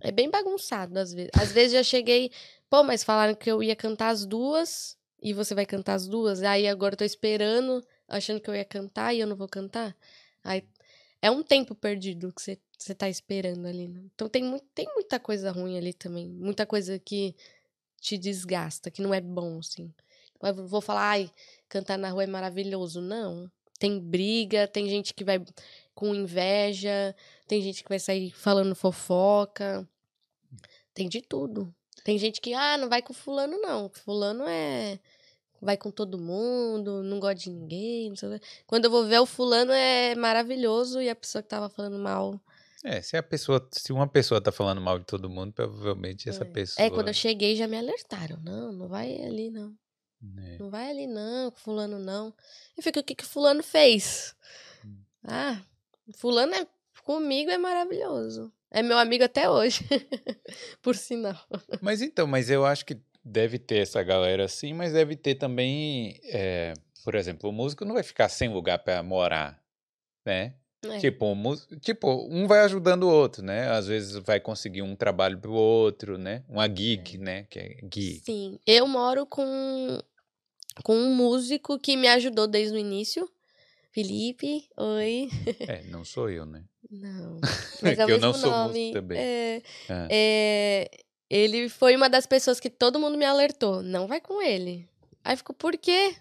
É bem bagunçado às vezes. Às vezes já cheguei, pô, mas falaram que eu ia cantar as duas e você vai cantar as duas. Aí agora eu tô esperando, achando que eu ia cantar e eu não vou cantar. Aí é um tempo perdido que você, você tá esperando ali. Né? Então tem, tem muita coisa ruim ali também. Muita coisa que te desgasta, que não é bom, assim. Eu vou falar, ai, cantar na rua é maravilhoso. Não. Tem briga, tem gente que vai com inveja, tem gente que vai sair falando fofoca. Tem de tudo. Tem gente que, ah, não vai com fulano, não. Fulano é. Vai com todo mundo, não gosta de ninguém. Não sei o quê. Quando eu vou ver, o fulano é maravilhoso e a pessoa que tava falando mal. É, se a pessoa, se uma pessoa tá falando mal de todo mundo, provavelmente essa É. pessoa. É, quando eu cheguei já me alertaram. Não, não vai ali, não. né? Não vai ali, não, fulano não. Eu fico, o que que fulano fez? Hum. Ah, fulano é, comigo é maravilhoso. É meu amigo até hoje. Por sinal. Mas então, mas eu acho que deve ter essa galera assim, mas deve ter também, é, por exemplo, o músico não vai ficar sem lugar pra morar, né? É. Tipo, mus- tipo, um vai ajudando o outro, né? Às vezes vai conseguir um trabalho pro outro, né? Uma gig, né? Que é gig. Sim, eu moro com, com um músico que me ajudou desde o início. Felipe, oi. É, não sou eu, né? Não. É Mas é o que eu não mesmo sou nome. músico também. É, Ah. é, ele foi uma das pessoas que todo mundo me alertou. Não vai com ele. Aí ficou, por quê?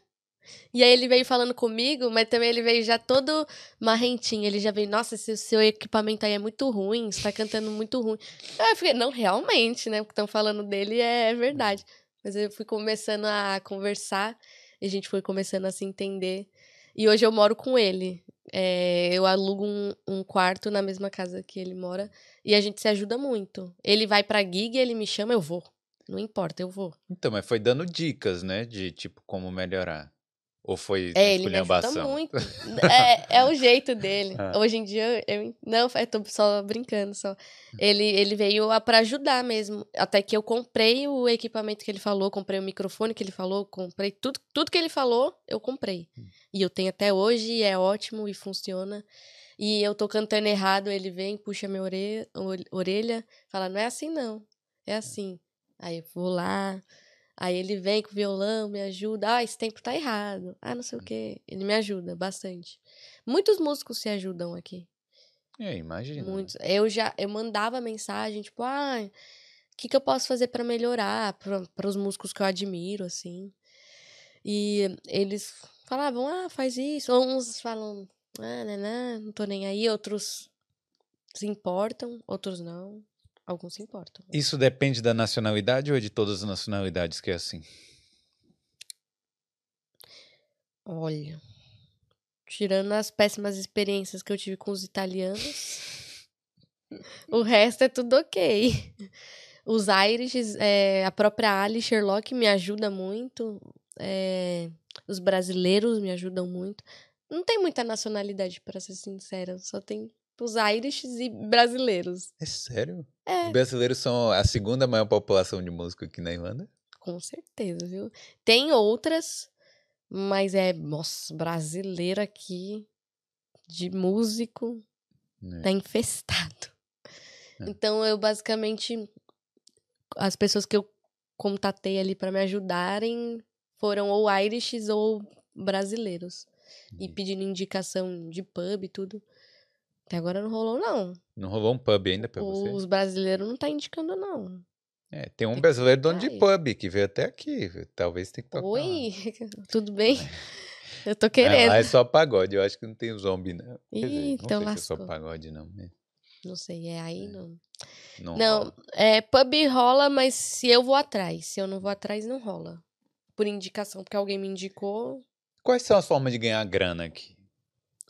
E aí ele veio falando comigo, mas também ele veio já todo marrentinho. Ele já veio, nossa, esse seu equipamento aí é muito ruim, você tá cantando muito ruim. Aí eu fiquei, não, realmente, né? O que estão falando dele é verdade. Mas eu fui começando a conversar, e a gente foi começando a se entender. E hoje eu moro com ele. É, eu alugo um, um quarto na mesma casa que ele mora. E a gente se ajuda muito. Ele vai pra gig, ele me chama, eu vou. Não importa, eu vou. Então, mas foi dando dicas, né? De tipo, como melhorar. Ou foi É, ele me ajuda muito. É, é o jeito dele. Ah. Hoje em dia, eu. Não, eu tô só brincando só. Ele, ele veio a- pra ajudar mesmo. Até que eu comprei o equipamento que ele falou, comprei o microfone que ele falou, comprei tudo, tudo que ele falou, eu comprei. Hum. E eu tenho até hoje, e é ótimo e funciona. E eu tô cantando errado, ele vem, puxa minha orelha, orelha fala: não é assim não, é assim. Aí eu vou lá, Aí ele vem com o violão, me ajuda. Ah, esse tempo tá errado. Ah, não sei o quê. Ele me ajuda bastante. Muitos músicos se ajudam aqui. É, imagina. né? Muitos. Eu já eu mandava mensagem, tipo, ah, o que, que eu posso fazer pra melhorar para os músicos que eu admiro, assim. E eles falavam, ah, faz isso. Ou uns falam, ah, né, né, não tô nem aí. Outros se importam, outros não. Alguns se importam. Isso depende da nacionalidade ou é de todas as nacionalidades que é assim? Olha, tirando as péssimas experiências que eu tive com os italianos, o resto é tudo ok. Os Irish, é, a própria Ali Sherlock me ajuda muito. é, os brasileiros me ajudam muito. Não tem muita nacionalidade, para ser sincera. Só tem os Irish e brasileiros. É sério? É. Os brasileiros são a segunda maior população de músico aqui na Irlanda? Com certeza, viu? Tem outras, mas é, nossa, brasileiro aqui, de músico, É. tá infestado. É. Então eu basicamente, as pessoas que eu contatei ali pra me ajudarem foram ou Irishes ou brasileiros. E Entendi. pedindo indicação de pub e tudo. Até agora não rolou, não. Não rolou um pub ainda pra você? Os brasileiros não tá indicando, não. É, tem um Tem brasileiro dono de pub que veio até aqui. Talvez tenha que tocar. Oi, tudo bem? Eu tô É, querendo. lá é só pagode. Eu acho que não tem zombie, não. Quer dizer, Ih, não então sei se é só pagode, não. né? Não sei, é aí não. Não, Não, rola. é, pub rola, mas se eu vou atrás. Se eu não vou atrás, não rola. Por indicação, porque alguém me indicou. Quais são as formas de ganhar grana aqui?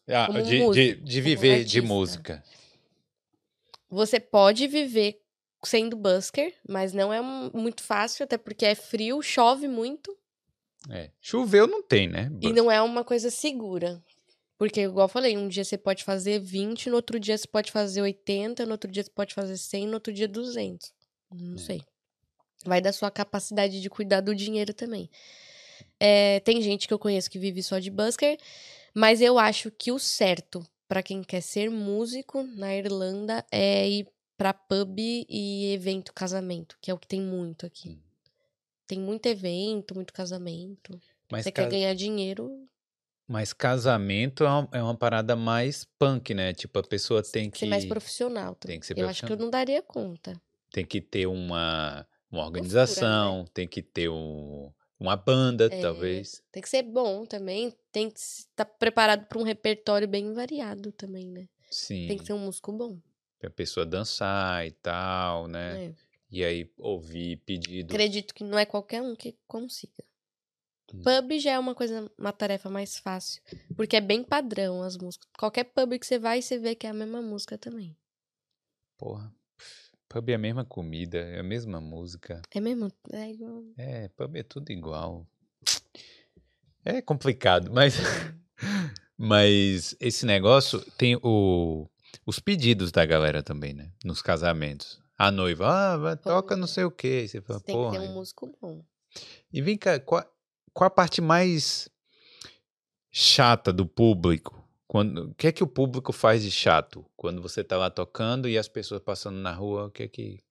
Ah, de, de, músico, de viver de música. Você pode viver sendo busker, mas não é muito fácil, até porque é frio, chove muito. É. Choveu não tem, né? E não é uma coisa segura. Porque, igual eu falei, um dia você pode fazer 20, no outro dia você pode fazer 80, no outro dia você pode fazer 100, no outro dia 200. Não É. sei. Vai da sua capacidade de cuidar do dinheiro também. É, tem gente que eu conheço que vive só de busker, mas eu acho que o certo pra quem quer ser músico na Irlanda é ir pra pub e evento casamento, que é o que tem muito aqui. Hum. Tem muito evento, muito casamento. Mas, Você ca- quer ganhar dinheiro, mas casamento é uma, é uma parada mais punk, né? Tipo, a pessoa tem que ser mais profissional. também. tem que ser eu acho que eu não daria conta. tem que ter uma, uma organização, tem que ter um, uma banda? É. talvez. Tem que ser bom também. Tem que estar preparado para um repertório bem variado também, né? Sim. Tem que ser um músico bom. Pra pessoa dançar e tal, né? né? E aí ouvir pedido. Acredito que não é qualquer um que consiga. Hum. Pub já é uma coisa, uma tarefa mais fácil. Porque é bem padrão as músicas. Qualquer pub que você vai, você vê que é a mesma música também. Porra. Pub é a mesma comida, é a mesma música. É mesmo? É igual. É, pub é tudo igual. É complicado, mas. mas esse negócio tem o, os pedidos da galera também, né? Nos casamentos. A noiva, ah, vai, toca não sei o quê. Você fala, Tem que ter um músico bom. E vem cá, qual, qual a parte mais chata do público? Quando, o que é que o público faz de chato? Quando você tá lá tocando e as pessoas passando na rua, o que é que.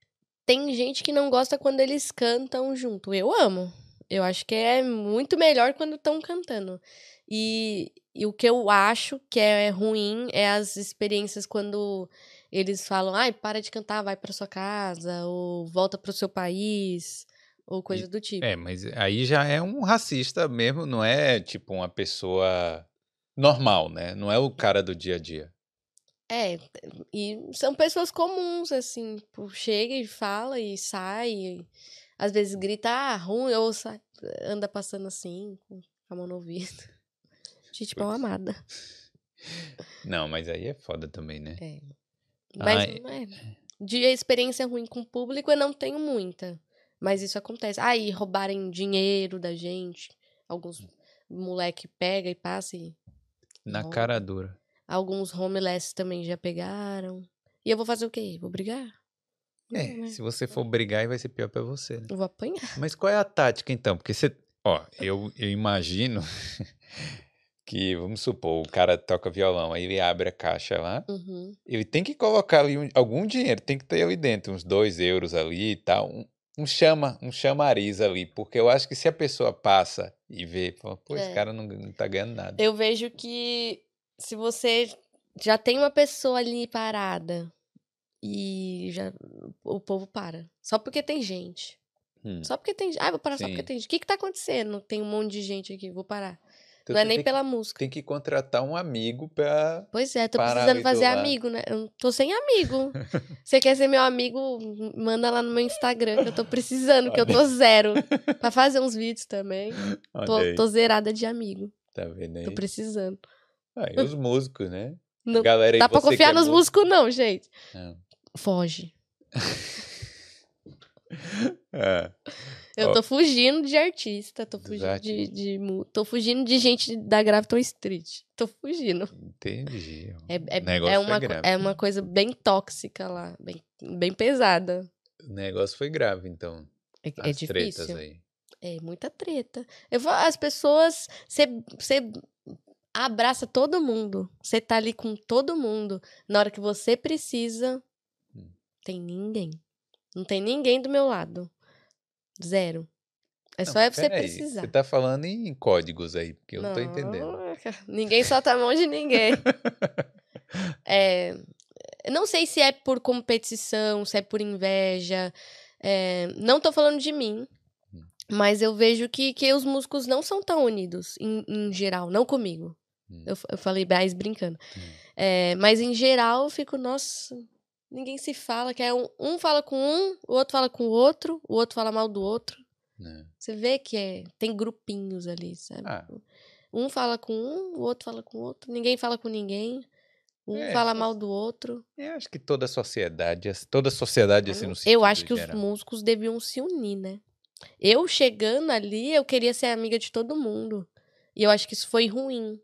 Tem gente que não gosta quando eles cantam junto. Eu amo. Eu acho que é muito melhor quando estão cantando. E, e o que eu acho que é ruim é as experiências quando eles falam, ai, para de cantar, vai pra sua casa, ou volta pro seu país, ou coisa do tipo. É, mas aí já é um racista mesmo, não é tipo uma pessoa normal, né? Não é o cara do dia a dia. É, e são pessoas comuns, assim, tipo, chega e fala e sai, e às vezes grita, ah, ruim, ou sai, anda passando assim, com a mão no ouvido. Gente mal Pois. amada. Não, mas aí é foda também, né? É. Mas Ai. é, de experiência ruim com o público eu não tenho muita. Mas isso acontece. Ah, e roubarem dinheiro da gente. Alguns moleque pega e passa e Na cara dura. alguns homeless também já pegaram. E eu vou fazer o quê? Vou brigar? É, Não, né? se você for brigar, vai ser pior pra você, né? Eu vou apanhar. Mas qual é a tática então? Porque você, ó, eu, eu imagino que, vamos supor, o cara toca violão, aí ele abre a caixa lá, Uhum. ele tem que colocar ali um- algum dinheiro, tem que ter ali dentro, uns dois euros ali e tal, um, um chama, um chamariz ali, porque eu acho que se a pessoa passa e vê, fala, pô, esse É. cara não, não tá ganhando nada. Eu vejo que se você já tem uma pessoa ali parada e já o povo para. Só porque tem gente. Hum. Só porque tem gente. Ah, vou parar só Sim. porque tem gente. O que que tá acontecendo? Tem um monte de gente aqui, vou parar. Então não é nem pela música. tem que contratar um amigo pra... Pois é, tô precisando fazer lado. amigo, né? Eu tô sem amigo. Você quer ser meu amigo? Manda lá no meu Instagram, que eu tô precisando, que eu tô zero. pra fazer uns vídeos também. Olha Tô, tô zerada de amigo. tá vendo aí? Tô precisando. Ah, e os músicos, né? Não Galera dá pra que confiar é nos músico- músicos, não, gente. Não. Foge. É. Eu tô fugindo de artista, tô fugindo de, de mu- tô fugindo de gente da Grafton Street. Tô fugindo. Entendi. É, é, é, foi uma, grave. é uma coisa bem tóxica lá, bem, bem pesada. O negócio foi grave, então. É, As é tretas difícil. aí. É muita treta. Eu vou, as pessoas, você abraça todo mundo. Você tá ali com todo mundo. Na hora que você precisa, Hum. tem ninguém. Não tem ninguém do meu lado. Zero. É Não, só é você peraí, precisar. Você tá falando em códigos aí, porque eu não, tô Não, entendendo. Ninguém solta a mão de ninguém. É, não sei se é por competição, se é por inveja. é, não tô falando de mim, Hum. mas eu vejo que, que os músicos não são tão unidos, em, em geral, não comigo. Hum. Eu, eu falei mais brincando. Hum. É, mas em geral eu fico, nossa, ninguém se fala. Que é um, um fala com um, o outro fala com o outro, o outro fala mal do outro. Né? Você vê que é, tem grupinhos ali, sabe? Ah. Um fala com um, o outro fala com o outro, ninguém fala com ninguém. Um É, fala mal do outro. Eu acho que toda a sociedade, toda a sociedade assim no eu acho que os geral. músicos deviam se unir, né? Eu chegando ali, eu queria ser amiga de todo mundo. E eu acho que isso foi ruim.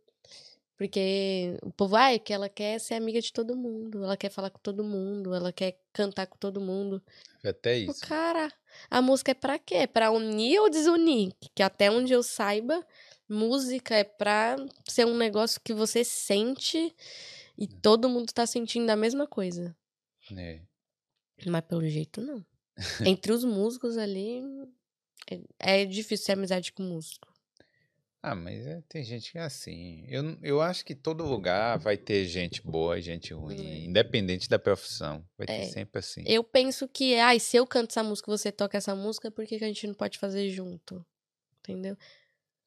Porque o povo, ai, que ela quer ser amiga de todo mundo, ela quer falar com todo mundo, ela quer cantar com todo mundo. Até Pô, isso. Cara, a música é pra quê? É pra unir ou desunir? Que até onde eu saiba, música é pra ser um negócio que você sente e todo mundo tá sentindo a mesma coisa. né? Mas pelo jeito, não. Entre os músicos ali, é, é difícil ter amizade com músico. Ah, mas é, tem gente que é assim. Eu, eu acho que todo lugar vai ter gente boa e gente ruim, É. independente da profissão. Vai ter É. sempre assim. Eu penso que, ai, se eu canto essa música e você toca essa música, por que, que a gente não pode fazer junto? Entendeu?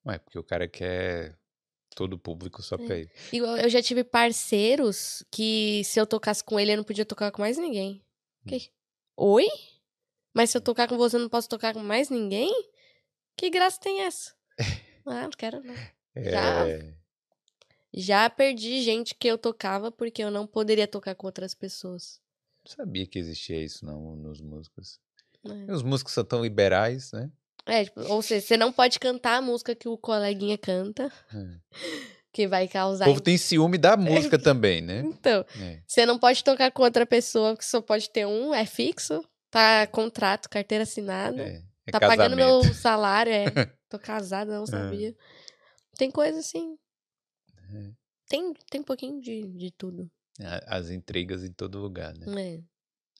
Não é porque o cara quer todo o público só É. pra ele. Igual eu já tive parceiros que se eu tocasse com ele, eu não podia tocar com mais ninguém. Que? Oi? Mas se eu tocar com você, eu não posso tocar com mais ninguém? Que graça tem essa? Ah, não quero não. Já. É, Já perdi gente que eu tocava porque eu não poderia tocar com outras pessoas. não sabia que existia isso não nos músicos. né? Os músicos são tão liberais, né? É, tipo, ou seja, você não pode cantar a música que o coleguinha canta, É. que vai O causar. povo tem ciúme da música também, né? Então, É. você não pode tocar com outra pessoa, que só pode ter um, é fixo, tá contrato, carteira assinada. É, é tá pagando casamento. meu salário, é. Tô casada, não sabia. Tem coisa assim. É. Tem, tem um pouquinho de, de tudo. As intrigas em todo lugar, né? É.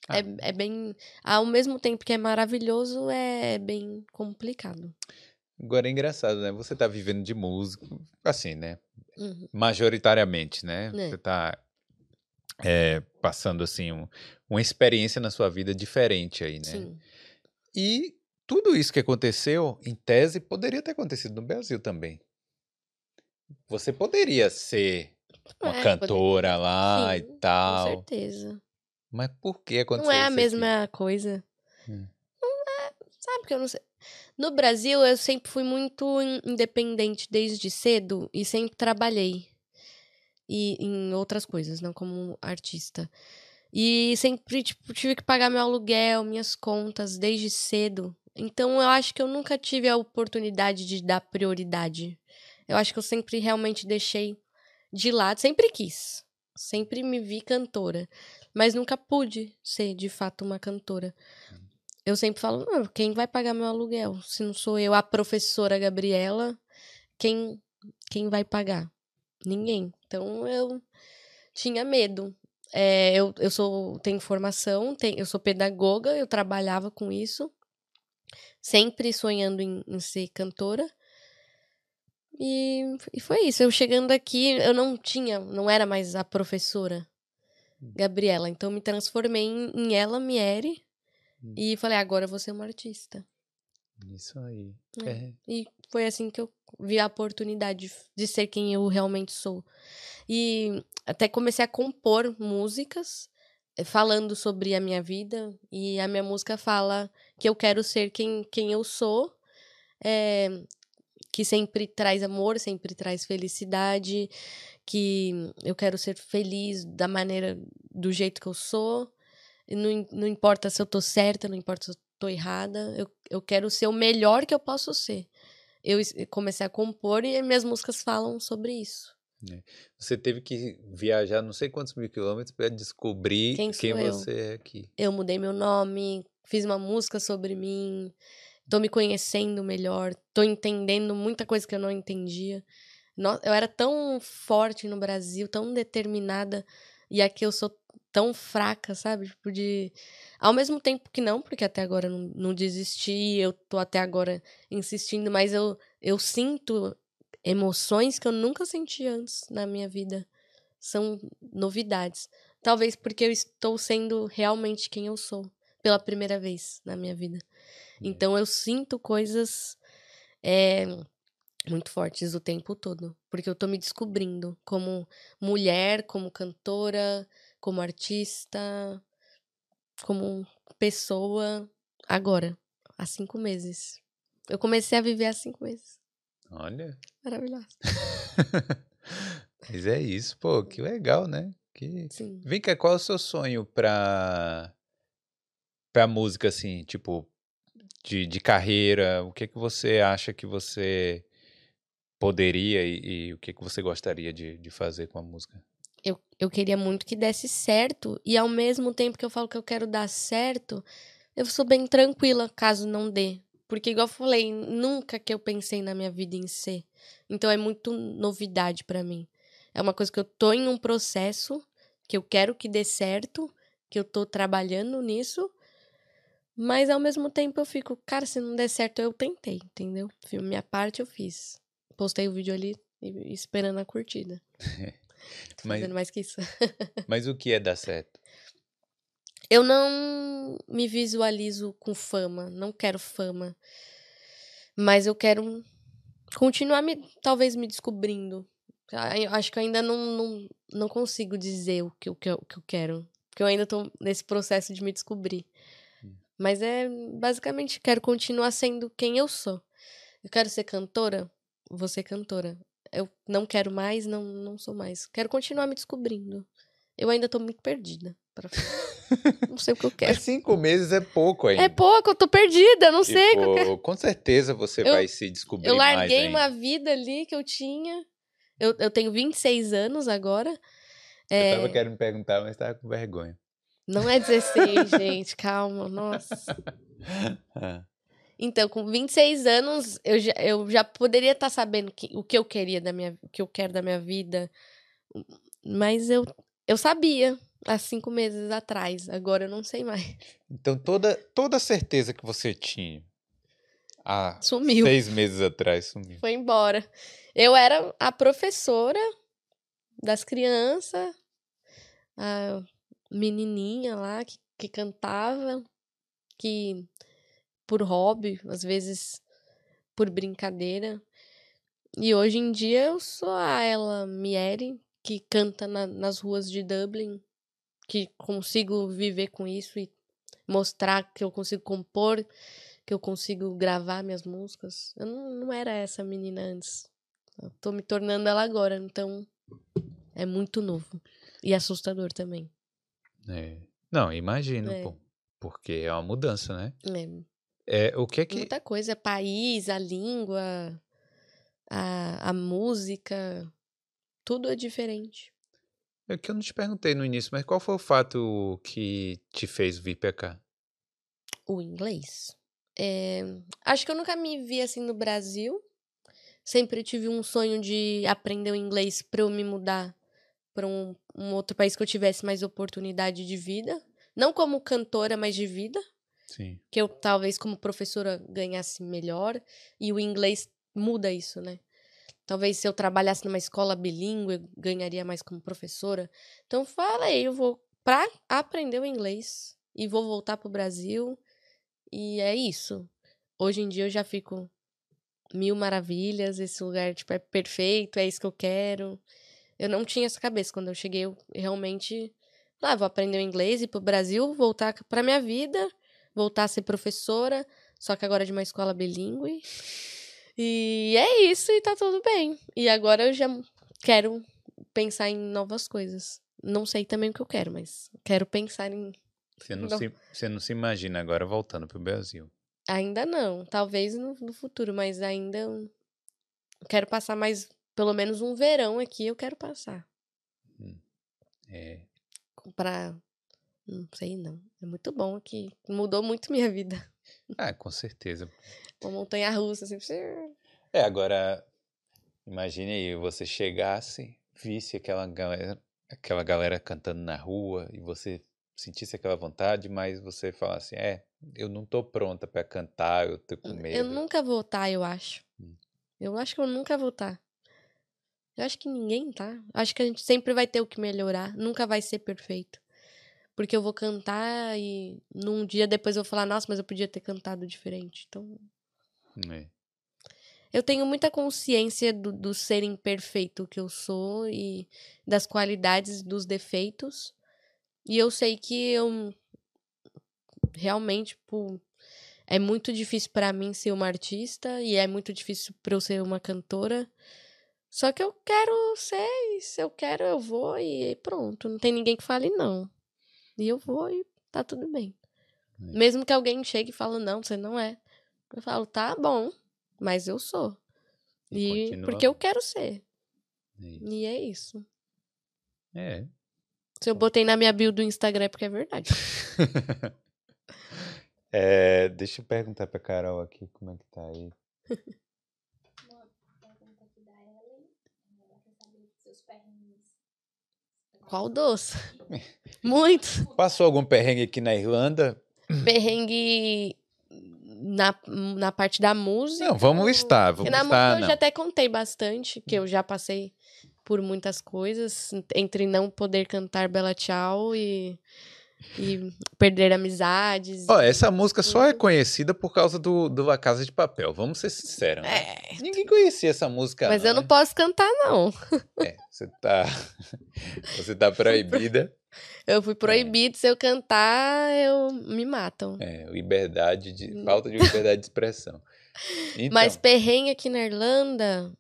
Ah. É, é bem. Ao mesmo tempo que é maravilhoso, é bem complicado. Agora é engraçado, né? Você tá vivendo de música, assim, né? Uhum. Majoritariamente, né? É. Você tá é, passando, assim, um- uma experiência na sua vida diferente aí, né? Sim. E tudo isso que aconteceu, em tese, poderia ter acontecido no Brasil também. Você poderia ser uma É, cantora lá e Sim, Com tal. certeza. Mas por que aconteceu Não é a mesma coisa. Hum. Não é. Sabe que eu não sei. No Brasil, eu sempre fui muito in- independente desde cedo e sempre trabalhei. E em outras coisas, não como artista. E sempre, tipo, tive que pagar meu aluguel, minhas contas desde cedo. Então eu acho que eu nunca tive a oportunidade de dar prioridade. Eu acho que eu sempre realmente deixei de lado, sempre quis. Sempre me vi cantora, mas nunca pude ser de fato uma cantora. Eu sempre falo, "Não, quem vai pagar meu aluguel? Se não sou eu, a professora Gabriela, quem quem vai pagar? Ninguém. Então eu tinha medo. É, eu, eu sou tenho formação, tenho, eu sou pedagoga, eu trabalhava com isso, sempre sonhando em, em ser cantora. E, e foi isso. Eu chegando aqui, eu não tinha, não era mais a professora Gabriela. Então me transformei em, em ela, Mieri. Hum. E falei, agora eu vou ser uma artista. Isso aí. É. É. E foi assim que eu vi a oportunidade de, ser quem eu realmente sou. E até comecei a compor músicas falando sobre a minha vida. E a minha música fala que eu quero ser quem, quem eu sou. eh, que sempre traz amor, sempre traz felicidade. Que eu quero ser feliz da maneira, do jeito que eu sou. Não, não importa se eu tô certa, não importa se eu tô errada. Eu, eu quero ser o melhor que eu posso ser. Eu comecei a compor e minhas músicas falam sobre isso. Você teve que viajar não sei quantos mil quilômetros para descobrir Quem quem, eu? você é aqui. Eu mudei meu nome, fiz uma música sobre mim, tô me conhecendo melhor, tô entendendo muita coisa que eu não entendia. Eu era tão forte no Brasil, tão determinada, e aqui eu sou tão fraca, sabe? Tipo, de. Ao mesmo tempo que não, porque até agora não, não desisti, eu tô até agora insistindo, mas eu, eu sinto emoções que eu nunca senti antes na minha vida. São novidades. Talvez porque eu estou sendo realmente quem eu sou pela primeira vez na minha vida. Então eu sinto coisas é, muito fortes o tempo todo. Porque eu tô me descobrindo como mulher, como cantora, como artista, como pessoa, agora, há cinco meses. Eu comecei a viver há cinco meses. Olha. Maravilhoso. Mas é isso, pô, que legal, né? Que... Sim. Vem cá, qual é o seu sonho pra, pra música, assim, tipo, de, de carreira? O que que você acha que você poderia e, e o que que você gostaria de, de fazer com a música? eu, eu queria muito que desse certo. E ao mesmo tempo que eu falo que eu quero dar certo, eu sou bem tranquila caso não dê. Porque, igual eu falei, nunca que eu pensei na minha vida em ser. Então é muito novidade para mim. É uma coisa que eu tô em um processo, que eu quero que dê certo, que eu tô trabalhando nisso. Mas ao mesmo tempo eu fico, cara, se não der certo, eu tentei, entendeu? Minha parte eu fiz. Postei o vídeo ali esperando a curtida. Mas- fazendo mais que isso. Mas o que é dar certo? Eu não me visualizo com fama, não quero fama. Mas eu quero continuar me, talvez me descobrindo. Ah, Acho que eu ainda não, não, não consigo dizer o que, eu- o, que eu, o que eu quero. Porque eu ainda tô nesse processo de me descobrir. Mas é basicamente quero continuar sendo quem eu sou. Eu quero ser cantora, vou ser cantora. Eu não quero mais, não, não sou mais. Quero continuar me descobrindo. Eu ainda tô muito perdida. pra- não sei o que eu quero. Mas cinco meses é pouco ainda. É pouco, eu tô perdida, não sei. o que eu quero. Tipo, com certeza você Eu- vai se descobrir Eu mais larguei ainda. uma vida ali que eu tinha. Eu, eu tenho 26 anos agora. Eu É, tava querendo perguntar, mas tava com vergonha. não é 16, gente, calma, nossa. Então, com 26 anos, eu já, eu já poderia estar sabendo que- o que eu queria da minha, o que eu quero da minha vida. Mas eu, eu sabia há cinco meses atrás. Agora eu não sei mais. Então toda, toda certeza que você tinha há Sumiu. seis meses atrás sumiu. Foi embora. Eu era a professora das crianças, a menininha lá que, que cantava, que por hobby, às vezes por brincadeira. E hoje em dia eu sou a ela Mieri, que canta na- nas ruas de Dublin, que consigo viver com isso e mostrar que eu consigo compor, que eu consigo gravar minhas músicas. Eu não, não era essa menina antes. Eu tô me tornando ela agora, então é muito novo. E assustador também. É. Não, imagino, É. pô. Porque é uma mudança, né? É, É, o que é que. muita coisa. País, a língua, a, a música, tudo é diferente. É que eu não te perguntei no início, mas qual foi o fato que te fez vir pra cá? O inglês. É, acho que eu nunca me vi assim no Brasil. Sempre tive um sonho de aprender o inglês para eu me mudar para um, um outro país que eu tivesse mais oportunidade de vida. Não como cantora, mas de vida. Sim. que eu talvez como professora ganhasse melhor e o inglês muda isso, né? Talvez se eu trabalhasse numa escola bilíngue, ganharia mais como professora. Então falei, eu vou pra aprender o inglês e vou voltar pro Brasil e é isso. Hoje em dia eu já fico mil maravilhas, esse lugar tipo é perfeito, é isso que eu quero. Eu não tinha essa cabeça quando eu cheguei, eu realmente, ah, vou aprender o inglês e pro Brasil, voltar pra minha vida voltar a ser professora, só que agora de uma escola bilíngue. E é isso, e tá tudo bem. E agora eu já quero pensar em novas coisas. Não sei também o que eu quero, mas quero pensar em. Você não, Não. Se, você não se imagina agora voltando pro Brasil. Ainda não, talvez no, no futuro, mas ainda quero passar mais, pelo menos um verão aqui, eu quero passar. É. Pra. Não sei não. É muito bom aqui. Mudou muito minha vida. Ah, com certeza. Uma montanha russa, assim. É, agora, imagine aí, você chegasse, visse aquela galera aquela galera cantando na rua e você sentisse aquela vontade, mas você falasse, é, eu não tô pronta pra cantar, eu tô com medo. Eu nunca vou estar, eu acho. Hum. Eu acho que eu nunca vou estar. Eu acho que ninguém tá. Acho que a gente sempre vai ter o que melhorar. Nunca vai ser perfeito. Porque eu vou cantar e num dia depois eu vou falar, nossa, mas eu podia ter cantado diferente. Então, É. eu tenho muita consciência do, do ser imperfeito que eu sou e das qualidades dos defeitos. E eu sei que eu realmente, tipo, é muito difícil pra mim ser uma artista e é muito difícil pra eu ser uma cantora. Só que eu quero ser, e se eu quero, eu vou e pronto. Não tem ninguém que fale não. E eu vou e tá tudo bem. É. Mesmo que alguém chegue e fale, não, você não é. Eu falo, tá bom, mas eu sou. E continua. porque eu quero ser. É. E é isso. É. Se eu botei na minha bio do Instagram é porque é verdade. É, deixa eu perguntar pra Carol aqui como é que tá aí. Uma pergunta aqui da Ellen. Ela quer saber seus perrengues. Qual doce? Muito. Passou algum perrengue aqui na Irlanda? Perrengue na, na parte da música. Não, vamos listar, vamos na listar, música eu já até contei bastante, que eu já passei por muitas coisas, entre não poder cantar Bela Tchau e, e perder amizades. Ó, essa música só é conhecida por causa do, do La Casa de Papel, vamos ser sinceros. né? É, Ninguém conhecia essa música. mas eu não né? posso cantar, não. É, você tá. Você tá proibida. Eu fui proibido, se eu cantar, eu me matam. É, liberdade de. Falta de liberdade de expressão. Então, Mas perrengue aqui na Irlanda.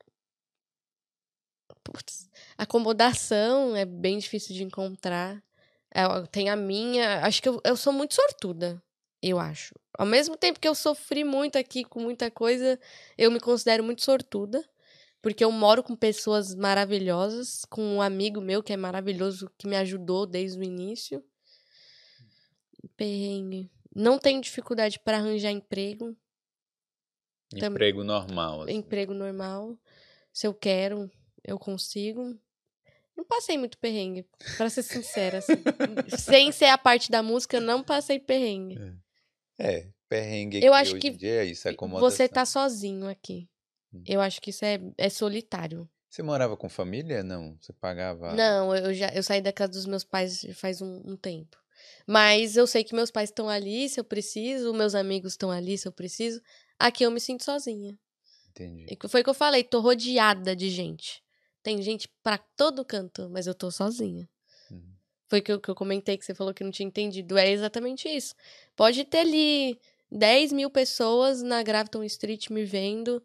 Putz, acomodação é bem difícil de encontrar. É, Tem a minha. Acho que eu, eu sou muito sortuda, eu acho. Ao mesmo tempo que eu sofri muito aqui com muita coisa, eu me considero muito sortuda. Porque eu moro com pessoas maravilhosas, com um amigo meu que é maravilhoso, que me ajudou desde o início. Perrengue. Não tenho dificuldade para arranjar emprego. emprego normal. assim. emprego normal. Se eu quero, eu consigo. Não passei muito perrengue, pra ser sincera. assim. Sem ser a parte da música, eu não passei perrengue. É, perrengue Eu aqui acho hoje que em dia é isso, é. Você tá sozinho aqui. Hum. Eu acho que isso é, é solitário. Você morava com família? Não, você pagava. Não, eu já eu saí da casa dos meus pais faz um, um tempo. Mas eu sei que meus pais estão ali se eu preciso, meus amigos estão ali se eu preciso. Aqui eu me sinto sozinha. Entendi. E foi o que eu falei, tô rodeada de gente. Tem gente pra todo canto, mas eu tô sozinha. Uhum. Foi o que eu, que eu comentei, que você falou que não tinha entendido. É exatamente isso. Pode ter ali 10 mil pessoas na Grafton Street me vendo.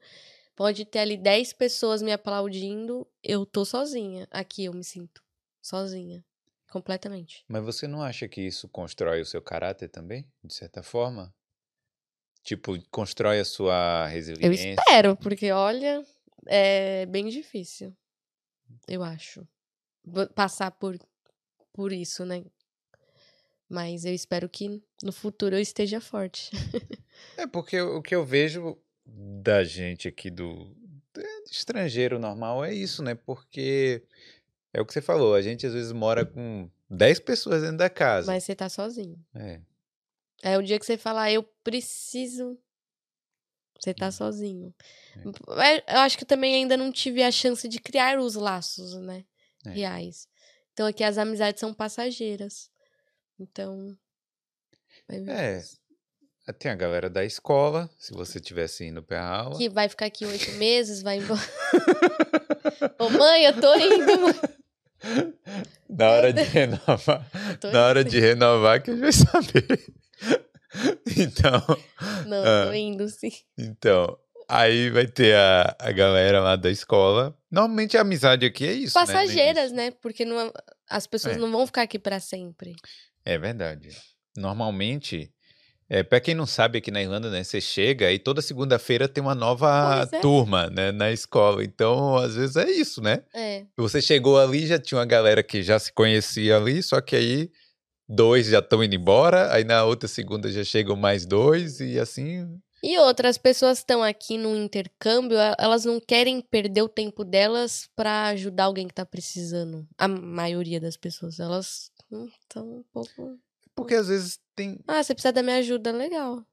Pode ter ali 10 pessoas me aplaudindo. Eu tô sozinha. Aqui eu me sinto sozinha. Completamente. Mas você não acha que isso constrói o seu caráter também, de certa forma? Tipo, constrói a sua Eu resiliência? espero, porque olha, é bem difícil. Eu acho. Passar por, por isso, né? Mas eu espero que no futuro eu esteja forte. É porque o que eu vejo da gente aqui do é, estrangeiro normal é isso, né? Porque é o que você falou, a gente às vezes mora com 10 pessoas dentro da casa. Mas você tá sozinho. É. É o dia que você falar, eu preciso. Você Uhum. tá sozinho. É, Eu acho que também ainda não tive a chance de criar os laços, né? É. Reais. Então aqui as amizades são passageiras. Então. ver. É. Tem a galera da escola, se você tivesse indo pra aula. Que vai ficar aqui oito meses, vai embora. Ô, mãe, eu tô indo, mãe. Na hora de renovar, na hora de renovar que a gente vai saber. Então, Não, Ah. tô indo, sim. então, aí vai ter a, a galera lá da escola. Normalmente a amizade aqui é isso, né? Passageiras, início. né? Porque não, as pessoas É. não vão ficar aqui pra sempre. É verdade. Normalmente, é, para quem não sabe aqui na Irlanda, né, você chega e toda segunda-feira tem uma nova é. turma, né, na escola. Então, às vezes é isso, né? É. Você chegou ali, já tinha uma galera que já se conhecia ali, só que aí dois já estão indo embora, aí na outra segunda já chegam mais dois e assim. E outras pessoas estão aqui no intercâmbio, elas não querem perder o tempo delas pra ajudar alguém que tá precisando. A maioria das pessoas, elas estão um pouco. Porque às vezes tem. Ah, você precisa da minha ajuda, legal.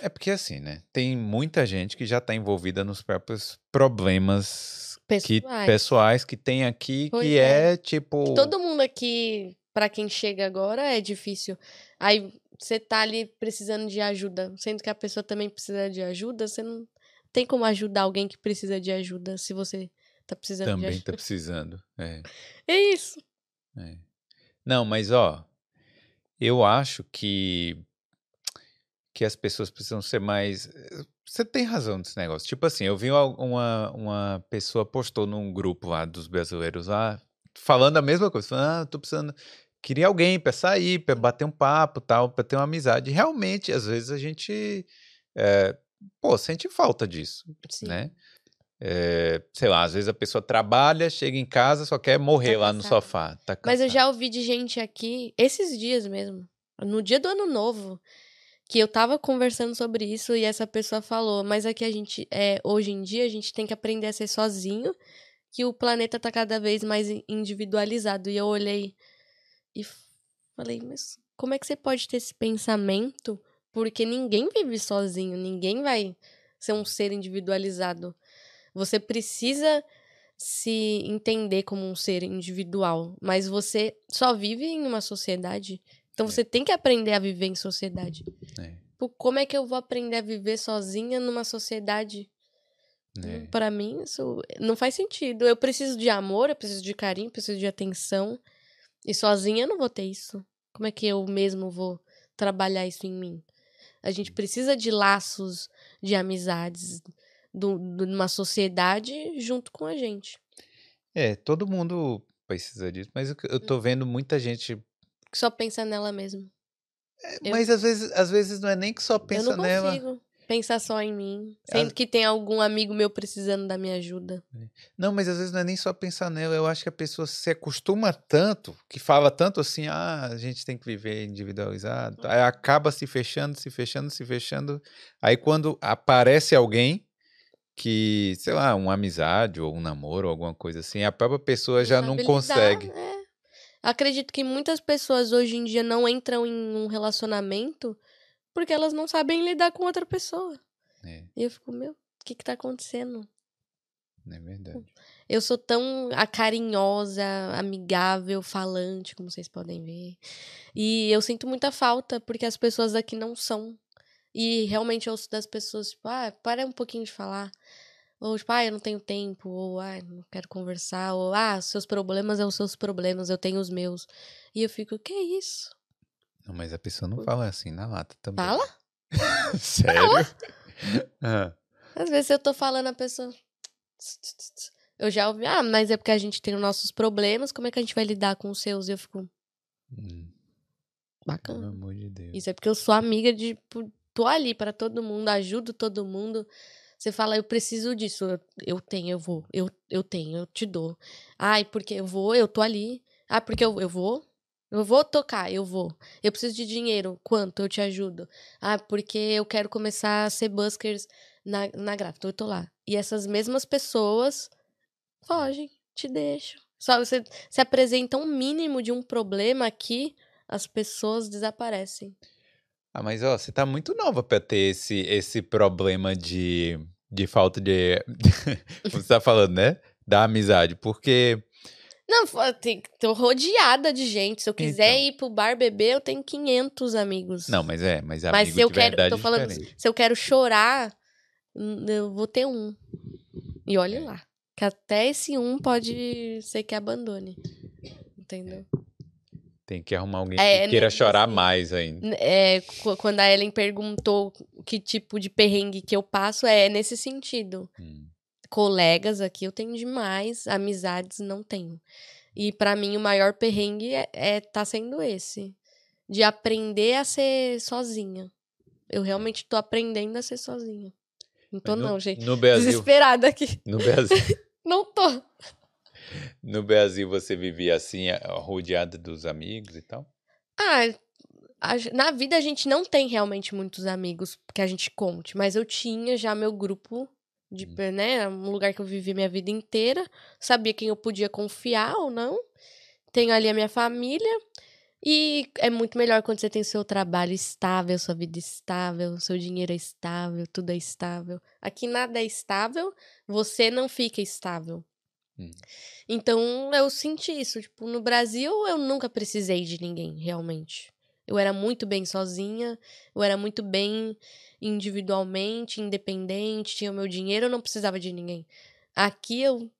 É porque assim, né? Tem muita gente que já tá envolvida nos próprios problemas que, Pessoais. pessoais que tem aqui, Pois que é. é, tipo. Todo mundo aqui, pra quem chega agora, é difícil. Aí você tá ali precisando de ajuda, sendo que a pessoa também precisa de ajuda, você não tem como ajudar alguém que precisa de ajuda se você tá precisando de também ajuda. tá precisando. É. É isso. É. Não, mas ó, eu acho que que as pessoas precisam ser mais. Você tem razão nesse negócio. Tipo assim, eu vi uma, uma pessoa postou num grupo lá dos brasileiros lá, falando a mesma coisa, falando, ah, tô precisando. Queria alguém pra sair, pra bater um papo, tal, pra ter uma amizade. Realmente, às vezes a gente, é, pô, sente falta disso, Sim. né? É, sei lá, às vezes a pessoa trabalha, chega em casa, só quer morrer Tá lá no sofá. Tá Mas eu já ouvi de gente aqui, esses dias mesmo, no dia do ano novo, que eu tava conversando sobre isso e essa pessoa falou, mas aqui a gente, é, hoje em dia, a gente tem que aprender a ser sozinho, que o planeta tá cada vez mais in- individualizado. E eu olhei e falei, mas como é que você pode ter esse pensamento? Porque ninguém vive sozinho, ninguém vai ser um ser individualizado. Você precisa se entender como um ser individual, mas você só vive em uma sociedade. Então É. você tem que aprender a viver em sociedade. É, Como é que eu vou aprender a viver sozinha numa sociedade? é. Pra mim, isso não faz sentido. Eu preciso de amor, eu preciso de carinho, eu preciso de atenção. E sozinha eu não vou ter isso. Como é que eu mesmo vou trabalhar isso em mim? A gente precisa de laços de amizades do, de uma sociedade junto com a gente. É, todo mundo precisa disso, mas eu, eu tô vendo muita gente. Que só pensa nela mesmo. Eu- Mas às vezes, às vezes não é nem que só pensa eu não nela. consigo pensar só em mim. As- Sendo que tem algum amigo meu precisando da minha ajuda. Não, mas às vezes não é nem só pensar nela. Eu acho que a pessoa se acostuma tanto, que fala tanto assim, ah, a gente tem que viver individualizado. Aí acaba se fechando, se fechando, se fechando. Aí quando aparece alguém que, sei lá, uma amizade ou um namoro ou alguma coisa assim, a própria pessoa já não consegue. é. Acredito que muitas pessoas hoje em dia não entram em um relacionamento porque elas não sabem lidar com outra pessoa. É, E eu fico, meu, o que que tá acontecendo? não é verdade. Eu sou tão acarinhosa, amigável, falante, como vocês podem ver. E eu sinto muita falta, porque as pessoas daqui não são. E realmente eu ouço das pessoas, tipo, ah, para um pouquinho de falar. Ou, tipo, ah, eu não tenho tempo. Ou, ah, não quero conversar. Ou, ah, seus problemas são os seus problemas, eu tenho os meus. E eu fico, que isso? Não, mas a pessoa não fala assim na lata também. Fala? Sério? Ah, Às vezes eu tô falando, a pessoa. Eu já ouvi, ah, mas é porque a gente tem os nossos problemas, como é que a gente vai lidar com os seus? E eu fico, hum, bacana. pelo amor de Deus. Isso é porque eu sou amiga de. tipo, Tô ali pra todo mundo, ajudo todo mundo. Você fala, eu preciso disso. Eu, eu tenho, eu vou. Eu, eu tenho, eu te dou. Ai, porque eu vou, eu tô ali. Ah, porque eu, eu vou. Eu vou tocar, eu vou. Eu preciso de dinheiro. Quanto? Eu te ajudo. Ah, porque eu quero começar a ser buskers na, na gráfica. Eu tô lá. E essas mesmas pessoas fogem, te deixam. Só você se apresenta um mínimo de um problema aqui, as pessoas desaparecem. Ah, mas ó, você tá muito nova pra ter esse, esse problema de, de falta de. Como você tá falando, né? Da amizade. Porque. Não, tem- tô rodeada de gente. Se eu quiser Então. ir pro bar beber, eu tenho 500 amigos. Não, mas é, mas amigo Mas se eu quero, verdade tô é falando, diferente. se eu quero chorar, eu vou ter um. E olhe É. lá, que até esse um pode ser que abandone. Entendeu? Tem que arrumar alguém É, que queira né, chorar assim, mais ainda. É, qu- quando a Ellen perguntou que tipo de perrengue que eu passo, é nesse sentido. Hum. Colegas aqui eu tenho demais, amizades não tenho. E pra mim o maior perrengue é, é tá sendo esse, de aprender a ser sozinha. Eu realmente tô aprendendo a ser sozinha. Não tô no, não, gente. No Brasil, Desesperada aqui. no Brasil, Não tô. no Brasil você vivia assim, a- rodeada dos amigos e tal? Ah, a na vida a gente não tem realmente muitos amigos que a gente conte, mas eu tinha já meu grupo de, Hum. né, um lugar que eu vivi minha vida inteira, sabia quem eu podia confiar ou não. Tenho ali a minha família e é muito melhor quando você tem seu trabalho estável, sua vida estável, seu dinheiro é estável, tudo é estável. Aqui nada é estável, você não fica estável. Hum. Então eu senti isso, tipo, no Brasil eu nunca precisei de ninguém, realmente. Eu era muito bem sozinha, eu era muito bem individualmente, independente, tinha o meu dinheiro, eu não precisava de ninguém. Aqui eu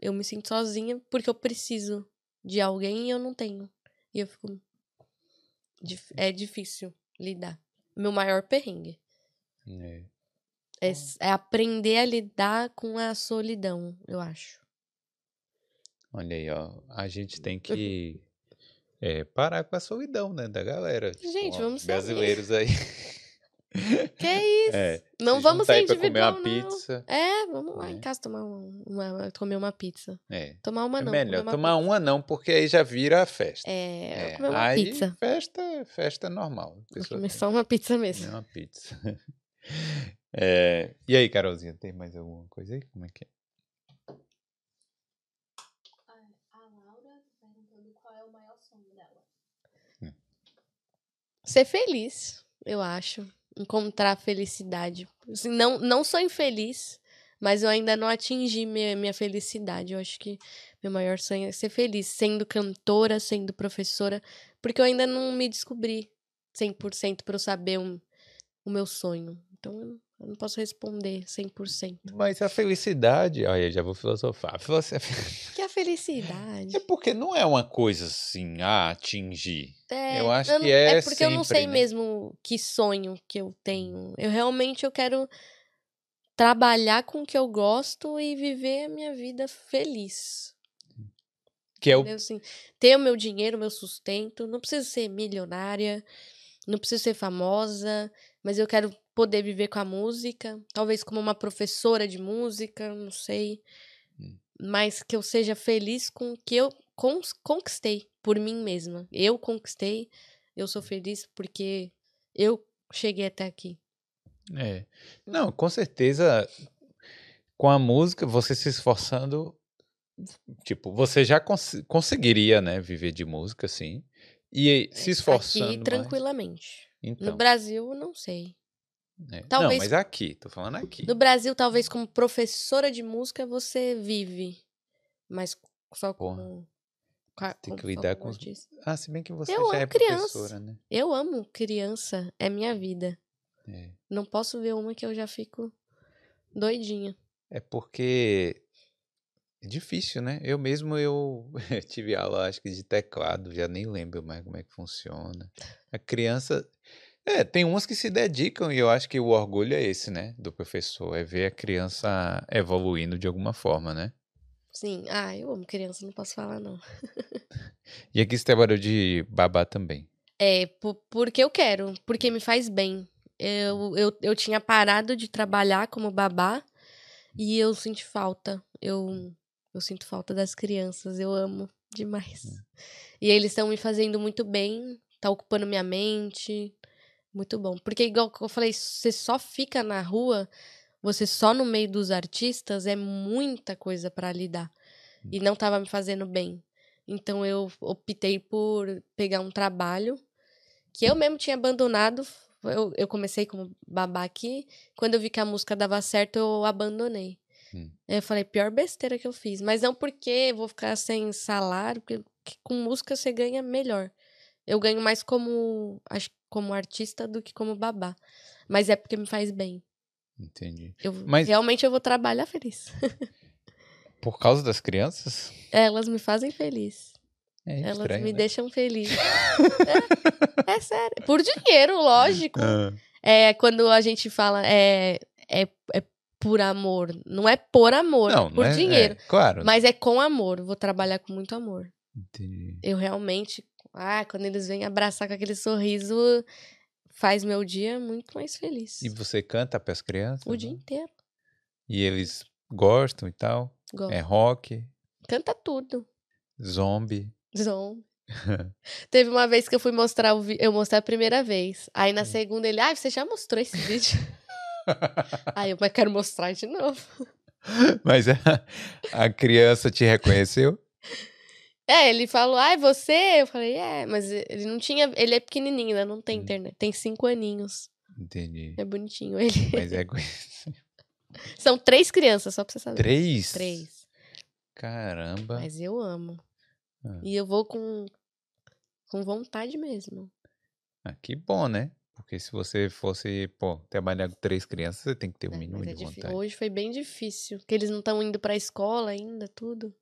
eu me sinto sozinha porque eu preciso de alguém e eu não tenho. E eu fico é difícil lidar. Meu maior perrengue É. é, é aprender a lidar com a solidão, eu acho. Olha aí, ó. A gente tem que é, parar com a solidão, né, da galera. Tipo, Gente, ó, vamos sair. Brasileiros aí. Que isso? É, não se vamos ser pra comer individual, uma não. pizza. É, vamos lá É. em casa tomar um- uma, comer uma pizza. É. Tomar uma É não. melhor comer uma tomar pizza. uma não, porque aí já vira a festa. É, É, comer uma aí pizza. festa, festa normal. Comer só uma pizza mesmo. uma pizza. É, e aí, Carolzinha, tem mais alguma coisa aí? Como é que é? A, a Laura perguntando qual é o maior sonho dela. Ser feliz, eu acho. Encontrar felicidade. Assim, não, não sou infeliz, mas eu ainda não atingi minha, minha felicidade. Eu acho que meu maior sonho é ser feliz, sendo cantora, sendo professora, porque eu ainda não me descobri 100% para eu saber um- o meu sonho. Então eu não posso responder 100%. Mas a felicidade, olha, já vou filosofar. Que é a felicidade? É porque não é uma coisa assim, a atingir. É, Eu acho não- que é porque eu não sei sempre, né? mesmo que sonho que eu tenho. Eu realmente eu quero trabalhar com o que eu gosto e viver a minha vida feliz. Que é o? Assim, ter o meu dinheiro, o meu sustento. Não preciso ser milionária, não preciso ser famosa, mas eu quero poder viver com a música. Talvez como uma professora de música, não sei. Hum. Mas que eu seja feliz com o que eu conquistei por mim mesma. Eu conquistei, eu sou feliz porque eu cheguei até aqui. É. Não, com certeza, com a música, você se esforçando, tipo, você já cons- conseguiria, né, viver de música, sim. E se esforçando aqui mais. tranquilamente. Então, No Brasil, não sei. Não, talvez- mas aqui, tô falando aqui. No Brasil, talvez como professora de música você vive, mas só Porra. como. Tem que lidar com artista. Ah, se bem que você Eu já amo é criança. professora, né? Eu amo criança, é minha vida. É. Não posso ver uma que eu já fico doidinha. É porque é difícil, né? Eu mesmo eu tive aula, acho que de teclado, já nem lembro mais como é que funciona. A criança, é, tem umas que se dedicam e eu acho que o orgulho é esse, né, do professor, é ver a criança evoluindo de alguma forma, né? Sim, ah, eu amo criança, não posso falar não. E aqui você trabalhou de babá também. É, po- porque eu quero, porque me faz bem. Eu, eu, eu tinha parado de trabalhar como babá e eu sinto falta. Eu, eu sinto falta das crianças, eu amo demais. E eles estão me fazendo muito bem, tá ocupando minha mente. Muito bom. Porque, igual que eu falei, você só fica na rua, você só no meio dos artistas, é muita coisa pra lidar. E não tava me fazendo bem. Então eu optei por pegar um trabalho que eu mesmo tinha abandonado. Eu, eu comecei como babá aqui. Quando eu vi que a música dava certo, eu abandonei. Hum. Eu falei, pior besteira que eu fiz. Mas não porque eu vou ficar sem salário, porque que com música você ganha melhor. Eu ganho mais como, acho, como artista do que como babá. Mas é porque me faz bem. Entendi. Eu, Mas- Realmente eu vou trabalhar feliz. Por causa das crianças? Elas me fazem feliz. É Elas estranho, me né? deixam feliz. é, é sério. Por dinheiro, lógico. Ah, É quando a gente fala é, é, é por amor. Não é por amor, não, é por não é, dinheiro. claro. Mas é com amor. Vou trabalhar com muito amor. Entendi. Eu realmente. Ah, quando eles vêm abraçar com aquele sorriso, faz meu dia muito mais feliz. E você canta para as crianças? O dia né? inteiro. E eles gostam e tal? Gosto. É rock, Canta tudo. zombie. Zom. Teve uma vez que eu fui mostrar o vi- eu mostrei a primeira vez. Aí Hum. na segunda ele, ah, você já mostrou esse vídeo. Aí eu, mas quero mostrar de novo. Mas a, a criança te reconheceu? É, ele falou, ah, é você? Eu falei, é, mas ele não tinha. Ele é pequenininho, ainda não tem Hum. internet. Tem cinco aninhos. Entendi. É bonitinho ele. Mas é São três crianças, só pra você saber. três? Três. Caramba. Mas eu amo. Ah. E eu vou com, com vontade mesmo. Ah, que bom, né? Porque se você fosse, pô, trabalhar com três crianças, você tem que ter um É, mínimo é de vontade. Hoje foi bem difícil. Porque eles não estão indo pra escola ainda, tudo.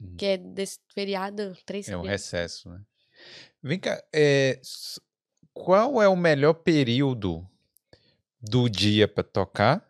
Hum. Que é desse feriado, três É um crianças. recesso, né? Vem cá, é, qual é o melhor período do dia pra tocar?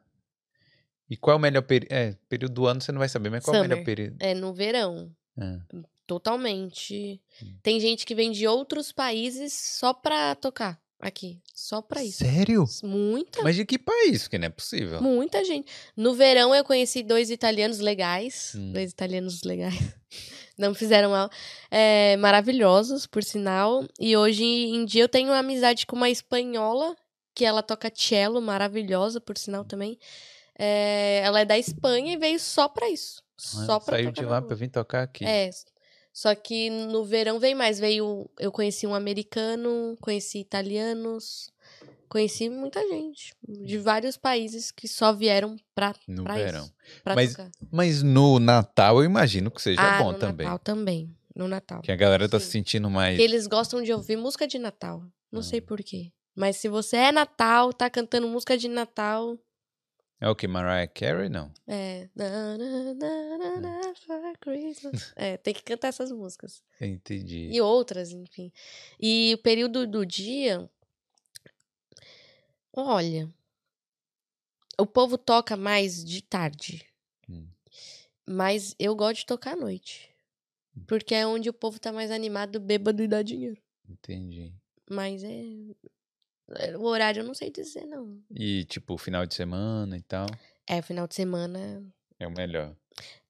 E qual é o melhor período? É, período do ano você não vai saber, mas qual é o melhor Summer. período? É no verão. Ah, Totalmente. Hum. Tem gente que vem de outros países só pra tocar aqui. Só pra isso. Sério? Muita, Mas de que país? Porque não é possível. muita gente. No verão eu conheci dois italianos legais. Hum. Dois italianos legais. Não fizeram mal. É, maravilhosos, por sinal. E hoje em dia eu tenho uma amizade com uma espanhola, que ela toca cello, maravilhosa, por sinal também. É, ela é da Espanha e veio só pra isso. Ah, Só pra Saiu tocar de lá pra vir tocar aqui. É. Só que no verão vem mais. Veio. Eu conheci um americano, conheci italianos, conheci muita gente. De vários países que só vieram pra, no pra verão. isso. Pra Mas tocar. Mas no Natal eu imagino que seja ah, bom no também. Natal também. No Natal. Que a galera tá Sim. se sentindo mais. Porque Eles gostam de ouvir música de Natal. Não Ah. sei porquê. Mas se você é Natal, tá cantando música de Natal. É o que? Mariah Carey? Não. É. Na, na, na, na, for Christmas. É, tem que cantar essas músicas. Entendi. E outras, enfim. E o período do dia. Olha. O povo toca mais de tarde. Hum. Mas eu gosto de tocar à noite. Porque é onde o povo tá mais animado, bêbado e dá dinheiro. Entendi. Mas é. É, O horário eu não sei dizer, não. E tipo, final de semana e tal. É, final de semana. É o melhor.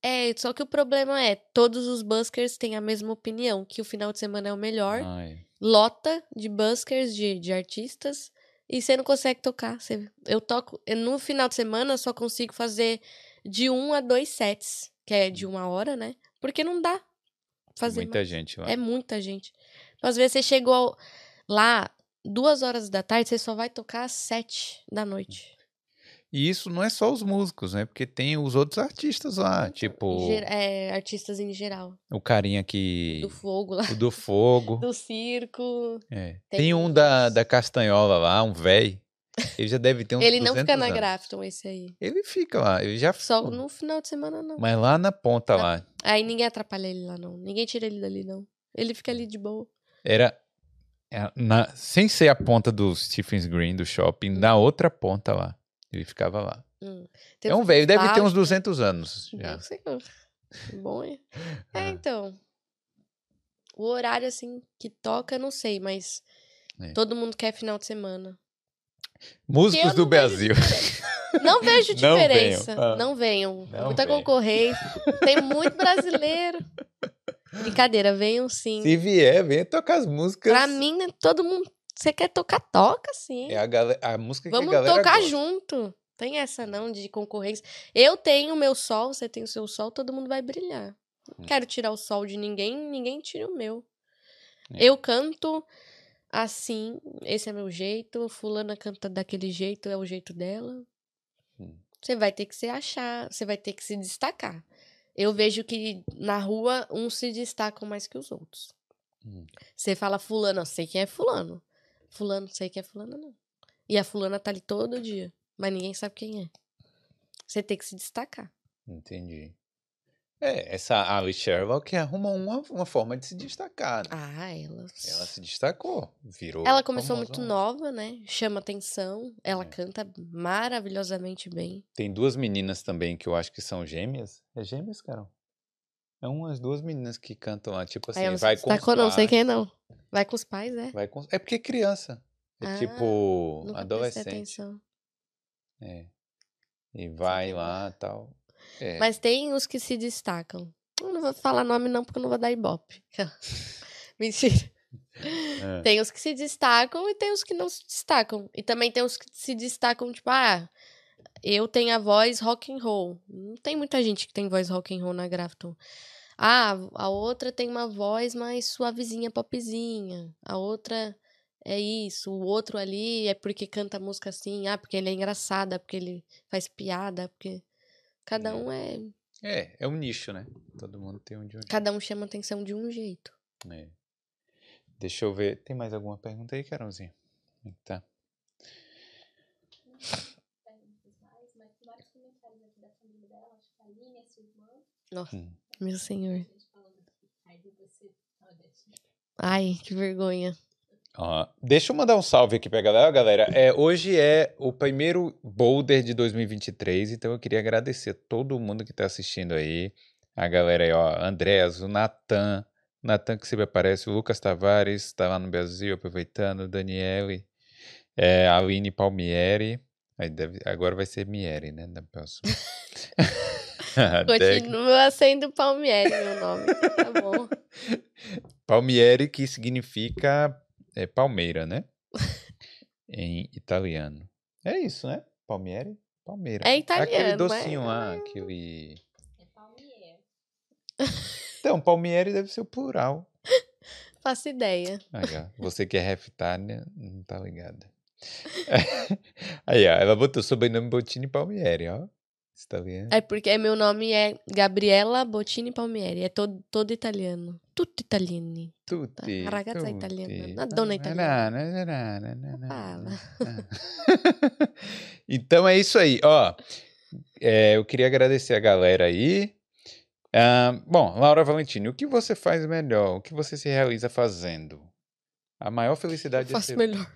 É, só que o problema é, todos os buskers têm a mesma opinião, que o final de semana é o melhor. É. lota de buskers, de, de artistas, e você não consegue tocar. Você- eu toco. no final de semana eu só consigo fazer de um a dois sets, que é de uma hora, né? Porque não dá fazer. Muita mais. gente lá. É muita gente. Então, às vezes você chegou lá duas horas da tarde, você só vai tocar às sete da noite. E isso não é só os músicos, né? Porque tem os outros artistas lá. Tipo, ger- é, artistas em geral. o carinha que. Do fogo lá. O do fogo. Do circo. É. Tem Tem, um da, da Castanhola lá, um véi. Ele já deve ter uns Ele não 200 fica na anos. Grafton, esse aí. Ele fica lá. Ele já Só no final de semana, não. Mas lá na ponta lá. Aí ninguém atrapalha ele lá, não. Ninguém tira ele dali, não. Ele fica ali de boa. Era. É, na- sem ser a ponta do Stephen's Green, do shopping, na outra ponta lá. Ele ficava lá. Hum. é um velho, deve ter uns nostálgico. 200 anos já. Não não. Bom, é. É, então. O horário, assim, que toca, eu não sei, mas É. todo mundo quer final de semana. Músicos do não Brasil. Não vejo Não diferença. venham. Ah. Não venham. Não Muita venham. concorrência. Tem muito brasileiro. Brincadeira, venham sim. Se vier, venha tocar as músicas. Pra mim, né, todo mundo. Você quer tocar, toca sim. É a, galera, a música Vamos que a galera tocar gosta. junto. Tem essa não de concorrência. Eu tenho o meu sol, você tem o seu sol, todo mundo vai brilhar. Não Hum. quero tirar o sol de ninguém, ninguém tira o meu. É. Eu canto assim, esse é meu jeito, fulana canta daquele jeito, é o jeito dela. Hum. Você vai ter que se achar, você vai ter que se destacar. Eu vejo que na rua uns se destacam mais que os outros. Hum. Você fala fulano, eu sei quem é fulano. Fulano, sei quem é fulano, não. E a fulana tá ali todo dia, mas ninguém sabe quem é. Você tem que se destacar. Entendi. É, essa Alice Sherlock arruma uma, uma forma de se destacar. né? Ah, ela. Ela se destacou, virou. Ela começou muito nova, né? Chama atenção. Ela É. canta maravilhosamente bem. Tem duas meninas também que eu acho que são gêmeas. É gêmeas, Carol? É umas duas meninas que cantam lá, tipo assim, Aí vai com os destacou, não, sei pais, quem não. Vai com os pais, é? Vai com... É porque é criança. É Ah, tipo Nunca prestei adolescente. atenção. É. E vai lá e tal. É. Mas tem os que se destacam. Eu não vou falar nome, não, porque eu não vou dar ibope. Mentira. É. Tem os que se destacam e tem os que não se destacam. E também tem os que se destacam, tipo, ah, eu tenho a voz rock and roll. Não tem muita gente que tem voz rock and roll na Grafton. Ah, a outra tem uma voz mais suavezinha, popzinha. A outra é isso. O outro ali é porque canta música assim. Ah, porque ele é engraçada, porque ele faz piada, porque cada um é, É, é um nicho, né? Todo mundo tem um de um cada um chama atenção de um jeito. É. Deixa eu ver. Tem mais alguma pergunta aí, Carolzinha? Tá. perguntas mais, mas tem vários comentários aqui da família dela, acho que a Aline, a sua irmã, Nossa, Hum. meu senhor. Ai, que vergonha. Ó, deixa eu mandar um salve aqui pra galera. Galera, é, hoje é o primeiro Boulder de 2023, então eu queria agradecer a todo mundo que tá assistindo aí. A galera aí, ó, Andréas, o Natan, Natan que sempre aparece, o Lucas Tavares, tá lá no Brasil, aproveitando, Daniele, é, Aline Palmieri, aí deve- agora vai ser Mieri, né, na próxima. Continua sendo Palmieri meu nome. Tá bom. Palmieri, que significa é, palmeira, né? em italiano. É isso, né? Palmieri? Palmeira. É Aquele italiano, mas- docinho lá, aquele... É Palmier. Então, palmieri deve ser o plural. Faço ideia. Aí, ó, você que é refitária, não tá ligada. Aí, ó, ela botou sobrenome Bottini Palmieri, ó. Italiano. É porque meu nome é Gabriela Bottini Palmieri. É todo, todo italiano. Tutto italiani. Tutti. a ragazza tutti. italiana, una donna italiana. Na, na, na, na, na, Fala. então é isso aí, ó. É, eu queria agradecer a galera aí. Ah, bom, Laura Valentini, o que você faz melhor? O que você se realiza fazendo? A maior felicidade Eu é, faço ser- melhor.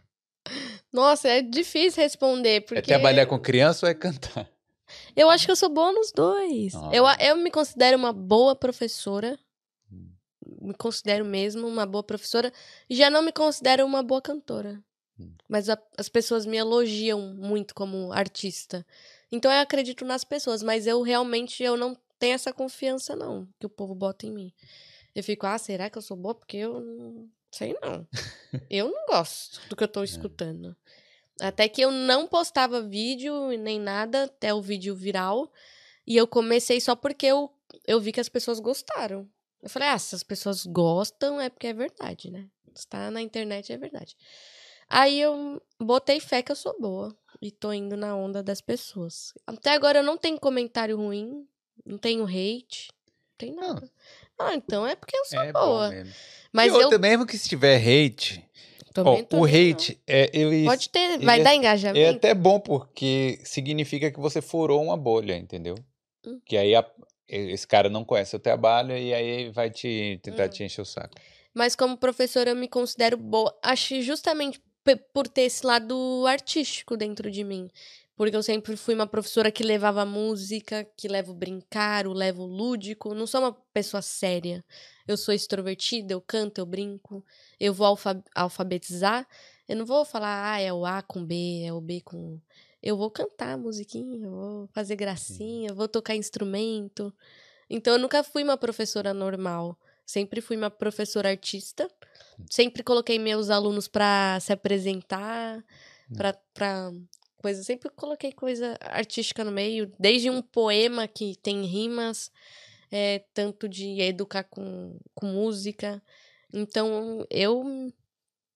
Nossa, é difícil responder, porque... é trabalhar com criança ou é cantar? Eu acho que eu sou boa nos dois. Ah. Eu, eu me considero uma boa professora. Me considero mesmo uma boa professora. Já não me considero uma boa cantora. Hum. Mas a- as pessoas me elogiam muito como artista. Então eu acredito nas pessoas, mas eu realmente eu não tenho essa confiança não que o povo bota em mim. Eu fico, ah, será que eu sou boa? Porque eu não sei não. eu não gosto do que eu É. tô escutando. Até que eu não postava vídeo nem nada até o vídeo viral. E eu comecei só porque eu, eu vi que as pessoas gostaram. Eu falei, ah, se as pessoas gostam é porque é verdade, né? Está na internet é verdade. Aí eu botei fé que eu sou boa. E tô indo na onda das pessoas. Até agora eu não tenho comentário ruim. Não tenho hate. Não tem Não. nada. Ah, então é porque eu sou É boa. mesmo. Mas e eu mesmo que se tiver hate, também o não. hate, é, ele, Pode ter, ele vai é- dar É engajamento. até bom porque significa que você furou uma bolha, entendeu? Hum. Que aí a- esse cara não conhece o trabalho e aí vai te tentar Hum. te encher o saco. Mas como professora eu me considero boa. Acho justamente por ter esse lado artístico dentro de mim. Porque eu sempre fui uma professora que levava música, que levo brincar, o levo lúdico. Não sou uma pessoa séria. Eu sou extrovertida, eu canto, eu brinco. Eu vou alfa- alfabetizar. Eu não vou falar, ah, é o A com B, é o B com. Eu vou cantar musiquinha, eu vou fazer gracinha, eu vou tocar instrumento. Então eu nunca fui uma professora normal. Sempre fui uma professora artista. Sempre coloquei meus alunos para se apresentar, para para coisa, sempre coloquei coisa artística no meio, desde um poema que tem rimas, é, tanto de educar com, com música. Então, eu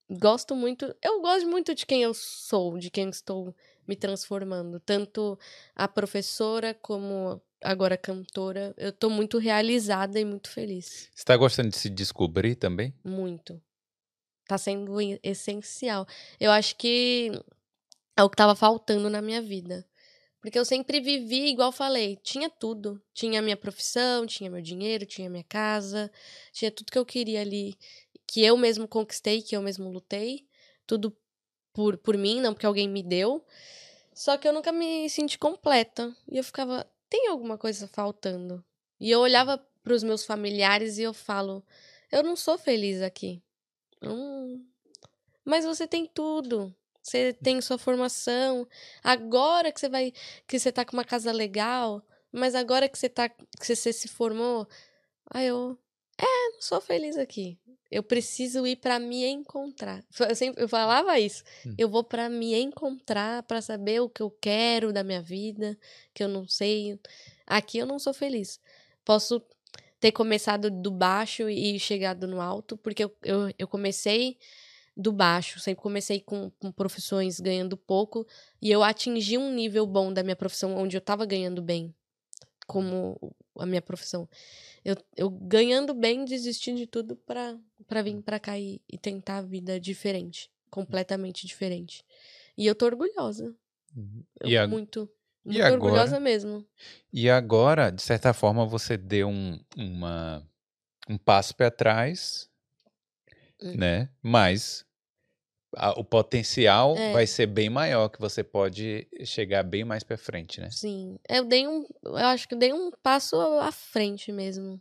gosto muito, eu gosto muito de quem eu sou, de quem estou me transformando, tanto a professora como agora a cantora. Eu tô muito realizada e muito feliz. Você tá gostando de se descobrir também? Muito. Tá sendo essencial. Eu acho que é o que tava faltando na minha vida. Porque eu sempre vivi, igual falei, tinha tudo. Tinha minha profissão, tinha meu dinheiro, tinha minha casa, tinha tudo que eu queria ali, que eu mesmo conquistei, que eu mesmo lutei. Tudo por, por mim, não porque alguém me deu. Só que eu nunca me senti completa. E eu ficava, tem alguma coisa faltando. E eu olhava pros meus familiares e eu falo, eu não sou feliz aqui. Hum, mas você tem tudo. Você tem sua formação. Agora que você vai. Que você tá com uma casa legal. Mas agora que você tá. Que você se formou. Aí eu. É, não sou feliz aqui. Eu preciso ir pra me encontrar. Eu sempre eu falava isso. Hum. Eu vou pra me encontrar, pra saber o que eu quero da minha vida, que eu não sei. Aqui eu não sou feliz. Posso ter começado do baixo e chegado no alto, porque eu, eu, eu comecei do baixo, sempre comecei com, com profissões ganhando pouco, e eu atingi um nível bom da minha profissão, onde eu tava ganhando bem, como a minha profissão. Eu, eu ganhando bem, desisti de tudo pra, pra vir pra cá e, e tentar a vida diferente, completamente diferente. E eu tô orgulhosa. Eu, E, a- muito, e muito agora? orgulhosa mesmo. e agora, de certa forma, você deu um, uma, um passo para trás, Hum. né? Mas a- o potencial É. vai ser bem maior, que você pode chegar bem mais para frente, né? Sim. Eu dei um. Eu acho que eu dei um passo à frente mesmo.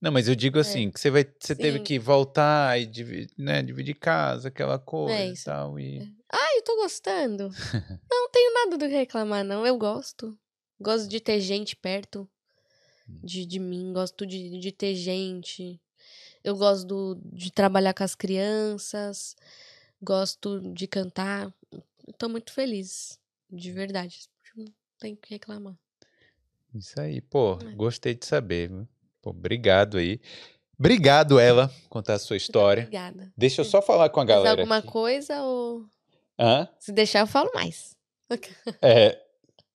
Não, mas eu digo assim, que você vai, você teve É. Sim. que voltar e dividir, né, dividir casa, aquela coisa e isso. tal, e... Ah, eu tô gostando. não tenho nada do que reclamar, não. Eu gosto. Gosto de ter gente perto de, de mim. Gosto de, de ter gente. Eu gosto do- de trabalhar com as crianças. Gosto de cantar. Tô muito feliz. De verdade. Não tenho que reclamar. Isso aí, pô, É. gostei de saber. Pô, obrigado aí. Obrigado, ela, contar a sua história. Obrigada. Deixa eu só falar com a Mais galera alguma aqui. coisa ou. Hã? Se deixar, eu falo mais. É,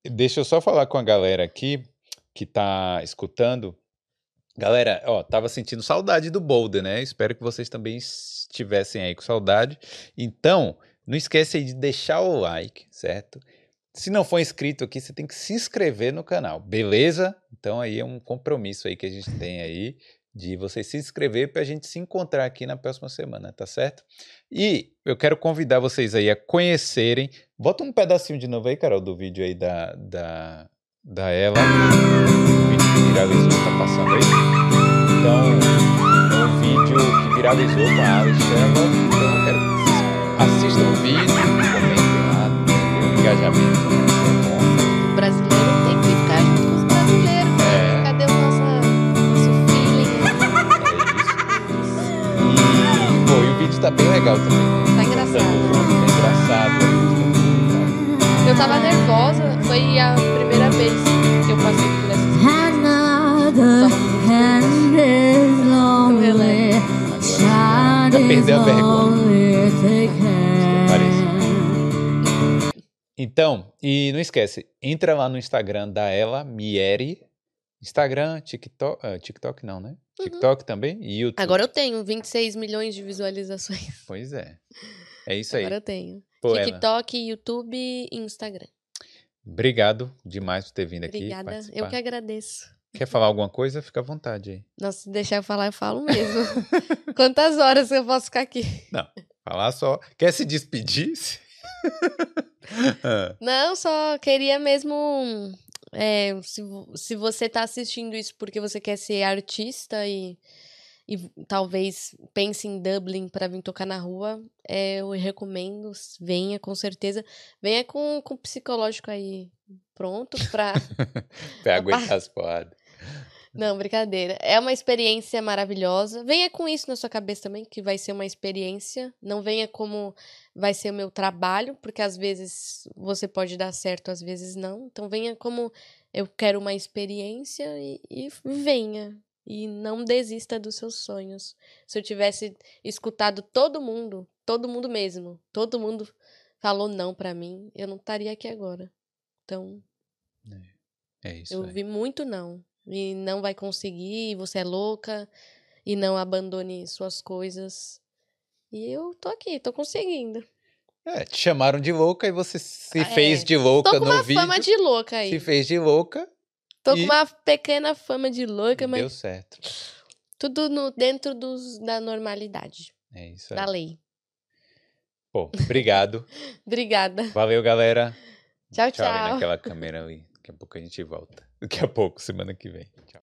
deixa eu só falar com a galera aqui que tá escutando. Galera, ó, tava sentindo saudade do Boulder, né? Espero que vocês também estivessem aí com saudade. Então, não esquece aí de deixar o like, certo? Se não for inscrito aqui, você tem que se inscrever no canal, beleza? Então aí é um compromisso aí que a gente tem aí de você se inscrever para a gente se encontrar aqui na próxima semana, tá certo? E eu quero convidar vocês aí a conhecerem. Bota um pedacinho de novo aí, Carol, do vídeo aí da, da, da ela. O vídeo que viralizou, tá passando aí. Então, é um vídeo que viralizou com a Alice. Então, eu quero que vocês assistam o vídeo, comentem lá, dê um engajamento. É bom. O brasileiro tem que ficar junto com os brasileiros. né? É. Cadê o nosso, nosso feeling? É isso. E, pô, e o vídeo tá bem legal também. né? Tá engraçado. Tá engraçado. Eu tava nervosa, foi a primeira vez que eu passei por essa Já perdeu a vergonha. Parece. Então, e não esquece, entra lá no Instagram da ela, Mieri. Instagram, TikTok, ah, TikTok não, né? TikTok também e YouTube. Agora eu tenho 26 milhões de visualizações. Pois é. É isso aí. Agora eu tenho. Pô, ela, TikTok, YouTube e Instagram. obrigado demais por ter vindo aqui. Obrigada. Eu que agradeço. Quer falar alguma coisa? Fica à vontade aí. Nossa, se deixar eu falar, eu falo mesmo. Quantas horas eu posso ficar aqui? Falar só. Quer se despedir? Ah, Não, só queria mesmo. é, se, se você tá assistindo isso porque você quer ser artista e, e talvez pense em Dublin para vir tocar na rua, é, eu recomendo. Venha, com certeza. Venha com, com o psicológico aí pronto pra. pra aguentar as porradas. Não, brincadeira. É uma experiência maravilhosa. Venha com isso na sua cabeça também, que vai ser uma experiência. Não venha como vai ser o meu trabalho, porque às vezes você pode dar certo, às vezes não. Então venha como eu quero uma experiência e, e venha. E não desista dos seus sonhos. Se eu tivesse escutado todo mundo, todo mundo mesmo, todo mundo falou não pra mim, eu não estaria aqui agora. Então, É isso eu vi muito não. E não vai conseguir, e você é louca, e não abandone suas coisas. E eu tô aqui, tô conseguindo. É, te chamaram de louca e você se Ah, fez é. de louca Tô com no uma vídeo. fama de louca aí. Se fez de louca Tô e- com uma pequena fama de louca, mas deu certo. tudo no, dentro dos, da normalidade, É isso aí. da lei. Pô, obrigado. Obrigada. Valeu, galera. Tchau, Tchau tchau. naquela câmera ali. Daqui a pouco a gente volta. Daqui a pouco, semana que vem. Tchau.